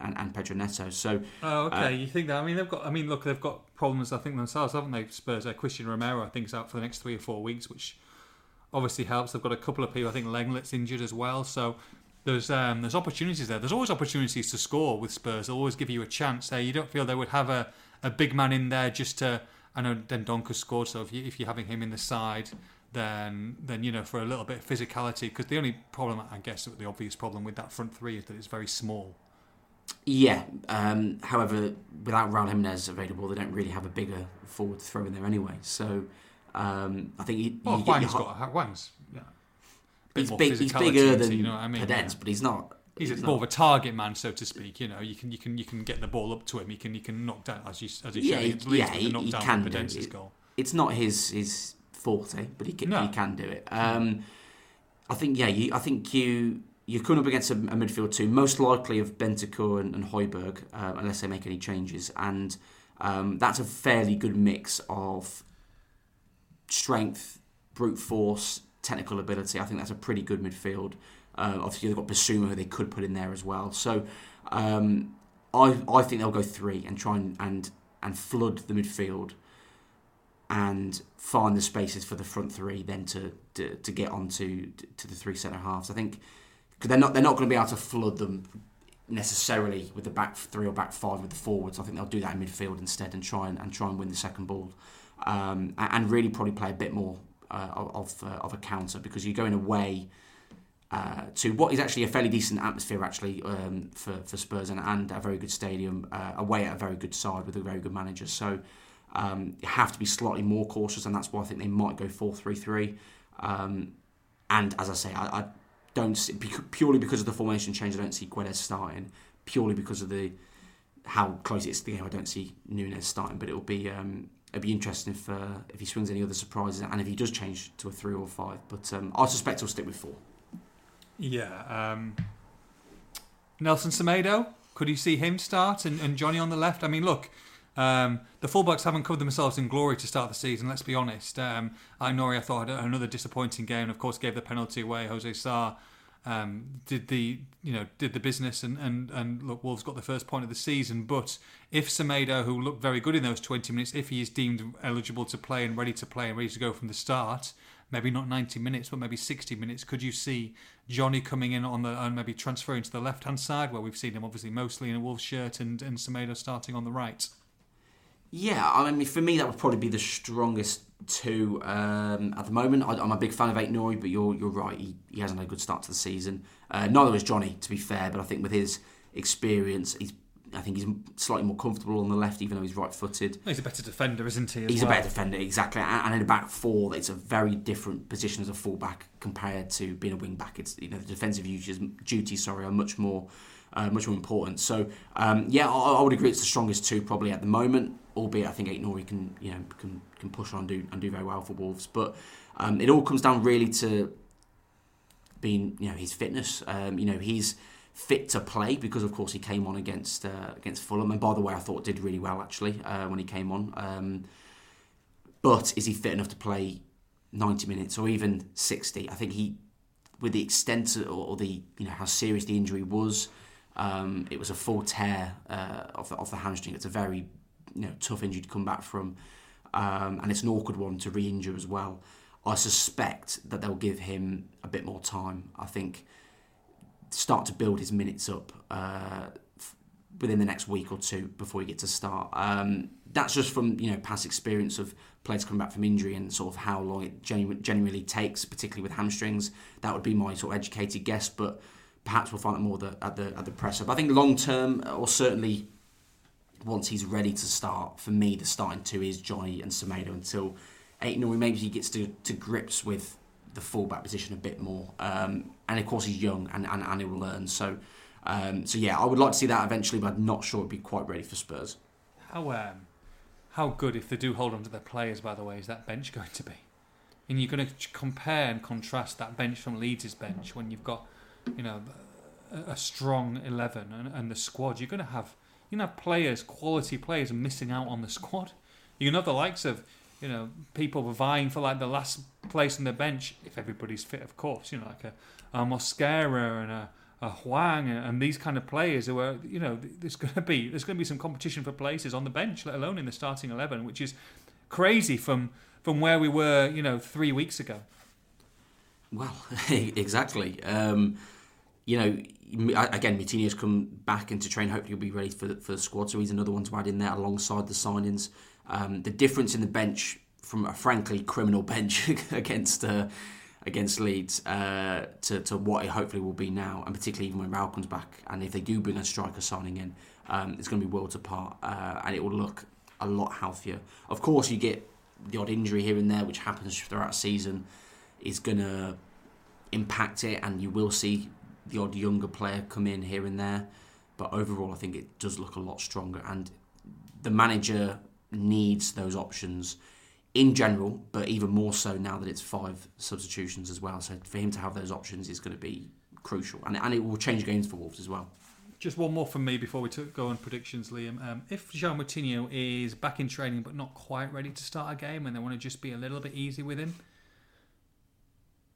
B: and, and Pedro Neto. So
A: Oh, okay.
B: Uh,
A: you think that? I mean, they've got. I mean, look, they've got problems. I think themselves, haven't they? Spurs. Uh, Cristian Romero, I think, is out for the next three or four weeks, which obviously helps. They've got a couple of people. I think Lenglet's injured as well. So there's um, there's opportunities there. There's always opportunities to score with Spurs. They'll always give you a chance there. You don't feel they would have a, a big man in there just to. I know Dendoncker scored, so if, you, if you're having him in the side, then then you know for a little bit of physicality. Because the only problem, I guess, the obvious problem with that front three is that it's very small.
B: Yeah. Um, however, without Raul Jimenez available, they don't really have a bigger forward to throw in there anyway. So um, I think you,
A: Well,
B: you
A: Hwang's
B: your,
A: got Hwang's. Yeah.
B: He's big. He's bigger than
A: you know what I mean.
B: Podence,
A: Yeah.
B: but he's not.
A: He's,
B: he's
A: more
B: not-
A: of a target man, so to speak. You know, you can you can you can get the ball up to him. He can you can knock down as you as you
B: Yeah,
A: showed
B: he- yeah, he- he can do it.
A: goal.
B: It's not his his forte, but he can,
A: No.
B: he can do it. Um, I think yeah. You, I think you you're coming up against a, a midfield two, most likely of Bentancur and, and Højbjerg, uh, unless they make any changes, and um, that's a fairly good mix of strength, brute force, technical ability. I think that's a pretty good midfield. Uh, obviously, they've got Bissouma, who they could put in there as well. So, um, I I think they'll go three and try and and, and flood the midfield and find the spaces for the front three, then to to, to get onto to the three centre halves. I think because they're not they're not going to be able to flood them necessarily with the back three or back five with the forwards. I think they'll do that in midfield instead and try and, and try and win the second ball, um, and, really probably play a bit more uh, of uh, of a counter because you're going away. Uh, to what is actually a fairly decent atmosphere actually um, for, for Spurs and, and a very good stadium uh, away at a very good side with a very good manager so um, have to be slightly more cautious and that's why I think they might go 4-3-3 um, and as I say I, I don't see, purely because of the formation change I don't see Guedes starting purely because of the how close it is to the game I don't see Nunes starting but it'll be um, it'll be interesting if uh, if he swings any other surprises and if he does change to a 3 or 5 but um, I suspect he'll stick with 4
A: Yeah. Um, Nelson Semedo, could you see him start and, and Johnny on the left? I mean, look, um, the fullbacks haven't covered themselves in glory to start the season. Let's be honest. Um, Ait-Nouri, I thought had another disappointing game. And of course, gave the penalty away. Jose Sá um, did the you know did the business and, and and look, Wolves got the first point of the season. But if Semedo, who looked very good in those twenty minutes, if he is deemed eligible to play and ready to play and ready to go from the start, maybe not 90 minutes, but maybe 60 minutes. Could you see Johnny coming in on the and maybe transferring to the left hand side where we've seen him obviously mostly in a Wolves shirt and, and Semedo starting on the right?
B: Yeah, I mean, for me, that would probably be the strongest two um, at the moment. I, I'm a big fan of Ait-Nouri, but you're you're right. He, he hasn't had a good start to the season. Uh, neither has Johnny, to be fair. But I think with his experience, he's I think he's slightly more comfortable on the left, even though he's right-footed.
A: He's a better defender, isn't he?
B: He's
A: well?
B: a better defender, exactly. And, and in a back four, it's a very different position as a fullback compared to being a wing back. It's you know the defensive duties, duties sorry, are much more uh, much more important. So um, yeah, I, I would agree it's the strongest two probably at the moment. Albeit I think Ait can you know can can push on and do and do very well for Wolves. But um, it all comes down really to being you know his fitness. Um, you know he's fit to play because of course he came on against uh, against Fulham and by the way I thought did really well actually uh, when he came on. Um, but is he fit enough to play 90 minutes or even 60? I think he, with the extent of, or the you know how serious the injury was, um, it was a full tear uh, of, the, of the hamstring. It's a very you know tough injury to come back from, um, and it's an awkward one to re-injure as well. I suspect that they'll give him a bit more time. I think start to build his minutes up uh, within the next week or two before he gets to start. Um, that's just from you know past experience of players coming back from injury and sort of how long it genu- genuinely takes, particularly with hamstrings. That would be my sort of educated guess, but perhaps we'll find out more the, at the at the. I think long term, or certainly once he's ready to start, for me the starting two is Johnny and Semedo until or maybe he gets to, to grips with the fullback position a bit more. Um, and of course he's young and, and, and he will learn. So um, so yeah, I would like to see that eventually, but I'm not sure it'd be quite ready for Spurs.
A: How um, how good if they do hold on to their players? By the way, is that bench going to be? And you're going to compare and contrast that bench from Leeds' bench when you've got, you know, a, a strong eleven and, and the squad. You're going to have you know players, quality players, missing out on the squad. Going to have the likes of you know people vying for like the last place on the bench if everybody's fit, of course. You know, like a, a Mosquera and a a Hwang and these kind of players who are, you know, there's going to be there's going to be some competition for places on the bench, let alone in the starting eleven, which is crazy from from where we were, you know, three weeks ago.
B: Well, exactly. Um, you know, again, Moutinho's come back into train. Hopefully, he'll be ready for the, for the squad. So he's another one to add in there alongside the signings. Um, the difference in the bench from a frankly criminal bench against. Uh, against Leeds uh, to, to what it hopefully will be now, and particularly even when Raul comes back, and if they do bring a striker signing in, um, it's going to be worlds apart, uh, and it will look a lot healthier. Of course, you get the odd injury here and there, which happens throughout season, is going to impact it, and you will see the odd younger player come in here and there. But overall, I think it does look a lot stronger, and the manager needs those options in general, but even more so now that it's five substitutions as well. So for him to have those options is going to be crucial, and and it will change games for Wolves as well.
A: Just one more from me before we go on predictions, Liam. Um, if João Moutinho is back in training but not quite ready to start a game, and they want to just be a little bit easy with him,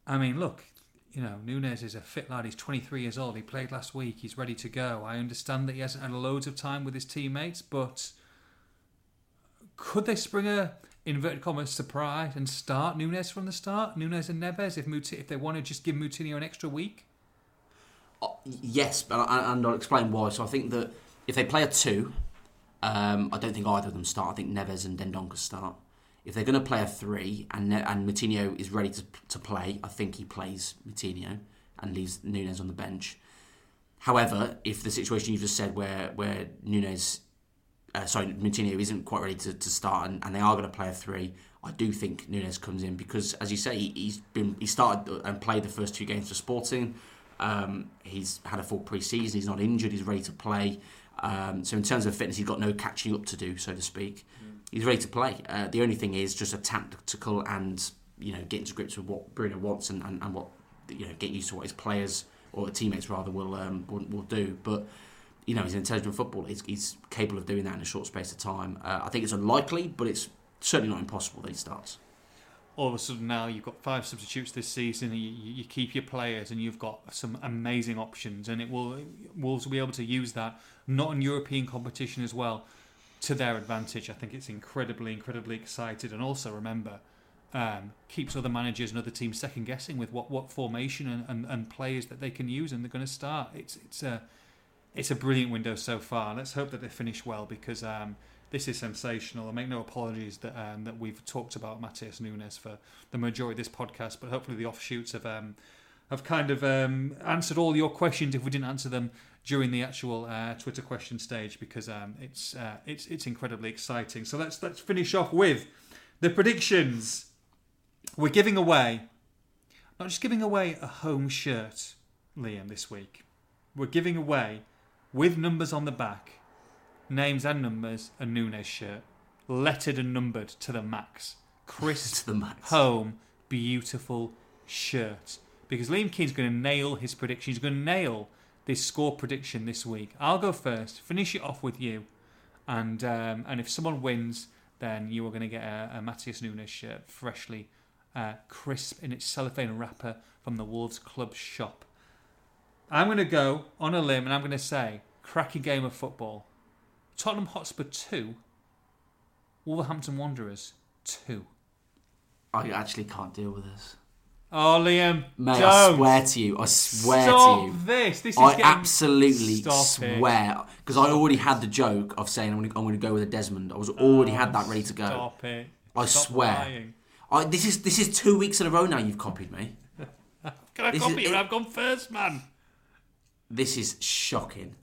A: I mean, look, you know, Nunes is a fit lad. He's 23 years old. He played last week. He's ready to go. I understand that he hasn't had loads of time with his teammates, but could they spring a inverted commas surprise and start Nunes from the start, Nunes and Neves, if Mouti- if they want to just give Moutinho an extra week?
B: Uh, yes, and I'll explain why. So I think that if they play a two, um, I don't think either of them start. I think Neves and Dendoncker start. If they're going to play a three and and Moutinho is ready to to play, I think he plays Moutinho and leaves Nunes on the bench. However, if the situation you just said where where Nunes uh, sorry, Moutinho isn't quite ready to, to start, and, and they are going to play a three. I do think Nunes comes in because, as you say, he, has been he started and played the first two games for Sporting. Um, he's had a full pre-season. He's not injured. He's ready to play. Um, so in terms of fitness, he's got no catching up to do, so to speak. He's ready to play. Uh, the only thing is just a tactical and you know getting to grips with what Bruno wants and, and, and what you know get used to what his players or teammates rather will um, will, will do. But you know, he's an intelligent footballer. He's, he's capable of doing that in a short space of time. Uh, I think it's unlikely, but it's certainly not impossible that he starts.
A: All of a sudden, now you've got five substitutes this season. You, you keep your players, and you've got some amazing options. And it will Wolves will be able to use that not in European competition as well to their advantage. I think it's incredibly, incredibly excited. And also remember, um, keeps other managers and other teams second guessing with what, what formation and, and, and players that they can use and they're going to start. It's it's a it's a brilliant window so far. Let's hope that they finish well because um, this is sensational. I make no apologies that um, that we've talked about Matheus Nunes for the majority of this podcast, but hopefully the offshoots of have kind of um, answered all your questions if we didn't answer them during the actual uh, Twitter question stage because um, it's uh, it's it's incredibly exciting. So let's let's finish off with the predictions. We're giving away, not just giving away a home shirt, Liam, this week. We're giving away with numbers on the back, names and numbers, a Nunes shirt, lettered and numbered to the max. Crisp,
B: to the max.
A: home, beautiful shirt. Because Liam Keen's going to nail his prediction. He's going to nail this score prediction this week. I'll go first, finish it off with you, and um, and if someone wins, then you are going to get a, a Matheus Nunes shirt, freshly uh, crisp in its cellophane wrapper from the Wolves Club shop. I'm going to go on a limb and I'm going to say cracking game of football. Tottenham Hotspur 2, Wolverhampton Wanderers 2.
B: I actually can't deal with this.
A: Oh, Liam,
B: Mate,
A: don't.
B: I swear to you, I swear
A: Stop
B: to you.
A: this. This is
B: I
A: getting...
B: absolutely
A: Stop
B: swear because I already had the joke of saying I'm going to, I'm going to go with a Desmond. I was already had that ready to go.
A: Stop it.
B: I
A: Stop
B: swear. I, this is this is two weeks in a row now. You've copied me.
A: Can I
B: This
A: copy
B: is-
A: you?
B: it-
A: I've gone first, man.
B: This is shocking.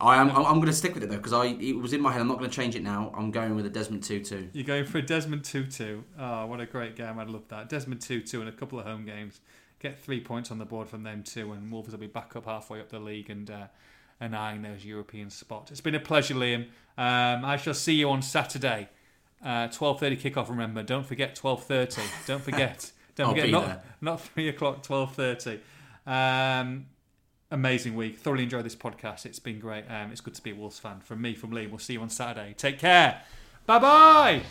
B: I am. I'm, I'm going to stick with it though because I it was in my head. I'm not going to change it now. I'm going with a Desmond two two.
A: You're going for a Desmond 2 2. Oh, what a great game. I'd love that. Desmond 2 2 in a couple of home games. Get three points on the board from them too, and Wolves will be back up halfway up the league and uh, and eyeing those European spots. It's been a pleasure, Liam. Um, I shall see you on Saturday. Uh, 12.30 kickoff, remember. Don't forget 12.30. Don't forget. Don't forget, not,
B: there.
A: not 3 o'clock, 12.30. Um, amazing week. Thoroughly enjoyed this podcast. It's been great. Um, it's good to be a Wolves fan. From me, from Lee, We'll see you on Saturday. Take care. Bye-bye.